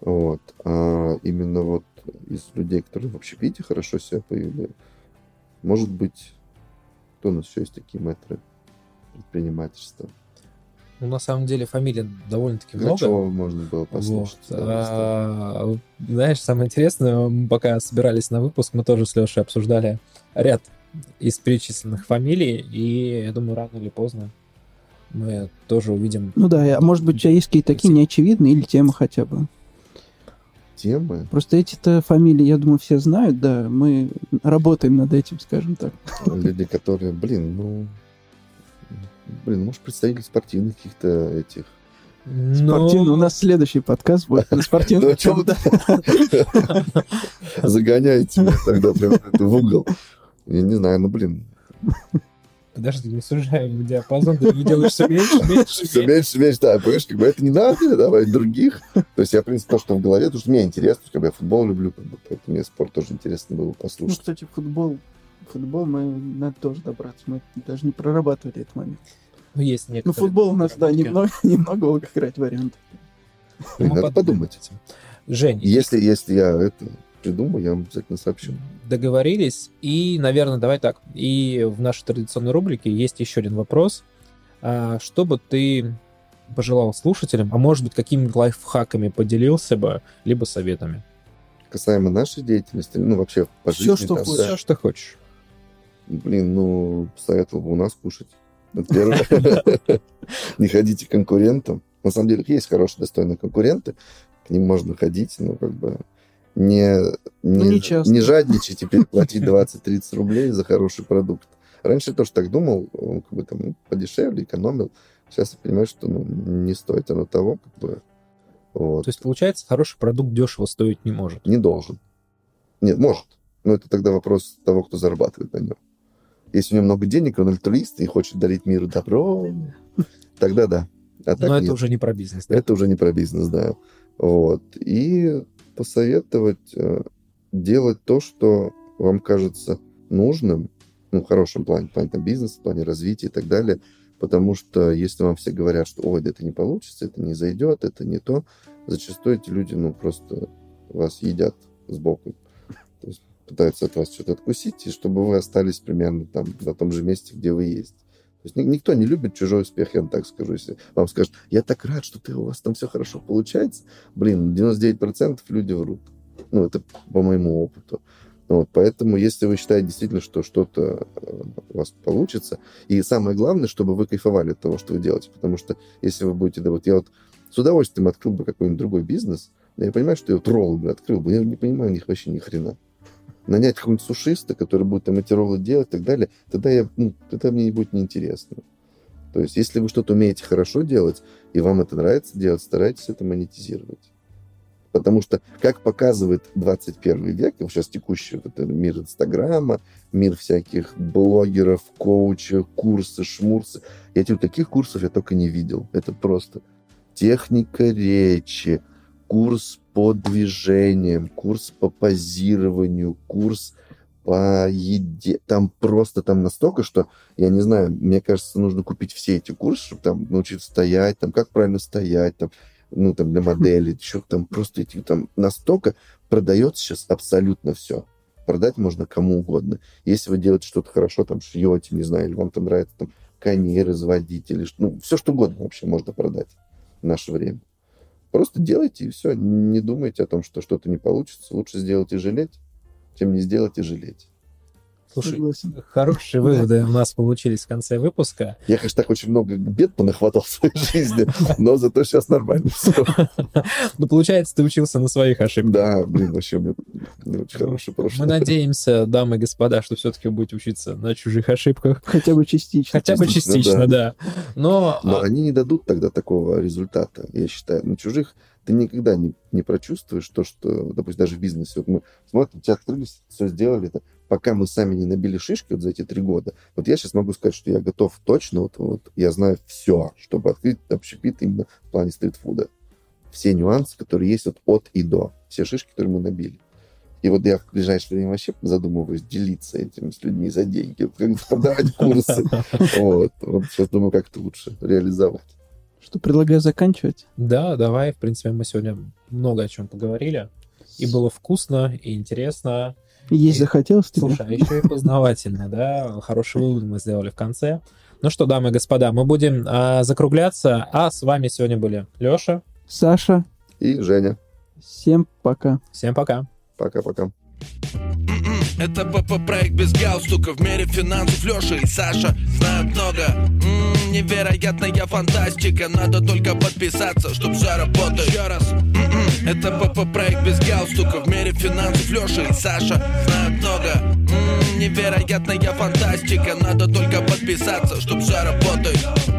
Вот. А именно вот из людей, которые в общепите хорошо себя появили, может быть, кто у нас еще есть такие мэтры предпринимательства? Ну, на самом деле, фамилий довольно-таки много. можно было послушать. Вот. А, знаешь, самое интересное, мы пока собирались на выпуск, мы тоже с Лешей обсуждали ряд из перечисленных фамилий, и я думаю, рано или поздно мы тоже увидим... Ну да, а может быть, у тебя есть какие-то такие неочевидные или темы хотя бы? Темы? Просто эти-то фамилии, я думаю, все знают, да, мы работаем над этим, скажем так. Люди, которые, блин, ну, Блин, может, представитель спортивных каких-то этих. Спортивный. Но... У нас следующий подкаст будет на спортивном. Загоняете меня тогда прям в угол. Я не знаю, ну, блин. Подожди, не сужаем диапазон, ты делаешь все меньше, меньше, Все меньше, меньше, да, понимаешь, как бы это не надо, давай других. То есть я, в принципе, то, что в голове, то, что мне интересно, как бы я футбол люблю, как бы, поэтому мне спорт тоже интересно было послушать. Ну, кстати, футбол футбол мы надо тоже добраться. Мы даже не прорабатывали этот момент. Ну, есть некоторые. Ну, футбол у нас, да, немного, немного Волгоград вариантов. Ну, надо подумать. Жень. Если, если я это придумаю, я вам обязательно сообщу. Договорились. И, наверное, давай так. И в нашей традиционной рубрике есть еще один вопрос. А, что бы ты пожелал слушателям, а может быть, какими лайфхаками поделился бы, либо советами? Касаемо нашей деятельности, ну, вообще по Все, жизни. Что там, хочешь. Да. Все, что хочешь. Блин, ну, советовал бы у нас кушать. Не ходите к конкурентам. На самом деле есть хорошие, достойные конкуренты. К ним можно ходить, но как бы не, Ну, не, не часто. не жадничать и переплатить 20-30 рублей за хороший продукт. Раньше я тоже так думал, как бы там ну, подешевле, экономил. Сейчас я понимаю, что ну, не стоит оно того, как бы. Вот. То есть, получается, хороший продукт дешево стоить не может. Не должен. Нет, может. Но это тогда вопрос того, кто зарабатывает на нем. Если у него много денег, он альтруист и хочет дарить миру добро, тогда да. А Но это нет. уже не про бизнес. да? Это уже не про бизнес, да. Вот. И посоветовать э, делать то, что вам кажется нужным, ну, в хорошем плане, в плане там, бизнеса, в плане развития и так далее. Потому что если вам все говорят, что ой, да это не получится, это не зайдет, это не то, зачастую эти люди, ну, просто вас едят сбоку. То есть пытаются от вас что-то откусить, и чтобы вы остались примерно там на том же месте, где вы есть. Есть ни- никто не любит чужой успех, я вам так скажу. Если вам скажут, я так рад, что ты, у вас там все хорошо получается, блин, 99% люди врут. Ну, это по моему опыту. Вот, поэтому, если вы считаете действительно, что что-то э, у вас получится, и самое главное, чтобы вы кайфовали от того, что вы делаете, потому что если вы будете, да, вот я вот с удовольствием открыл бы какой-нибудь другой бизнес, но я понимаю, что я вот роллы бы открыл бы, я не понимаю них вообще ни хрена. Нанять какого-нибудь сушиста, который будет там эти роллы делать и так далее, тогда, я, ну, тогда мне не будет неинтересно. То есть, если вы что-то умеете хорошо делать, и вам это нравится делать, старайтесь это монетизировать. Потому что, как показывает 21 век, сейчас текущий вот мир Инстаграма, мир всяких блогеров, коучев, курсы, шмурсы, я таких курсов я только не видел. Это просто техника речи, курс по движениям, курс по позированию, курс по еде. Там просто там настолько, что, я не знаю, мне кажется, нужно купить все эти курсы, чтобы там научиться стоять, там как правильно стоять, там, ну, там для модели, еще там просто эти, там настолько продается сейчас абсолютно все. Продать можно кому угодно. Если вы делаете что-то хорошо, там шьете, не знаю, или вам там нравится там коней разводить, или ну, все что угодно вообще можно продать в наше время. Просто делайте и все. Не думайте о том, что что-то не получится. Лучше сделать и жалеть, чем не сделать и жалеть. Слушай, Согласен. хорошие выводы у нас получились в конце выпуска. Я, конечно, так очень много бед понахватал в своей жизни, но зато сейчас нормально все. Ну, получается, ты учился на своих ошибках. Да, блин, вообще у меня не очень хорошее Мы прошлое. надеемся, дамы и господа, что все-таки вы будете учиться на чужих ошибках. Хотя бы частично. Хотя бы Частично, частично, да. Но, Но а, они не дадут тогда такого результата, я считаю. На чужих ты никогда не, не прочувствуешь то, что, допустим, даже в бизнесе. Вот мы смотрим, тебя открылись, все сделали, это, пока мы сами не набили шишки вот за эти три года. Вот я сейчас могу сказать, что я готов точно, вот, вот я знаю все, чтобы открыть общепит именно в плане стритфуда. Все нюансы, которые есть вот от и до. Все шишки, которые мы набили. И вот я в ближайшее время вообще задумываюсь делиться этим с людьми за деньги, вот как продавать курсы. Вот. Вот сейчас думаю, как это лучше реализовать. Что, предлагаю заканчивать? да, давай, в принципе, мы сегодня много о чем поговорили. И было вкусно, и интересно. Есть захотелось тебе? Слушай, а еще и познавательно, да? Хороший вывод мы сделали в конце. Ну что, дамы и господа, мы будем а, закругляться, а с вами сегодня были Леша. Саша, И Женя. всем пока. Всем пока. Пока-пока. Это ПП проект без галстука. В мире финансов Леша и Саша знают много. М, Невероятная фантастика. Надо только подписаться, чтоб все работало Еще раз. М-м. Это ПП проект без галстука. В мире финансов Леша и Саша знают много. М, Невероятная фантастика. Надо только подписаться, чтоб все работало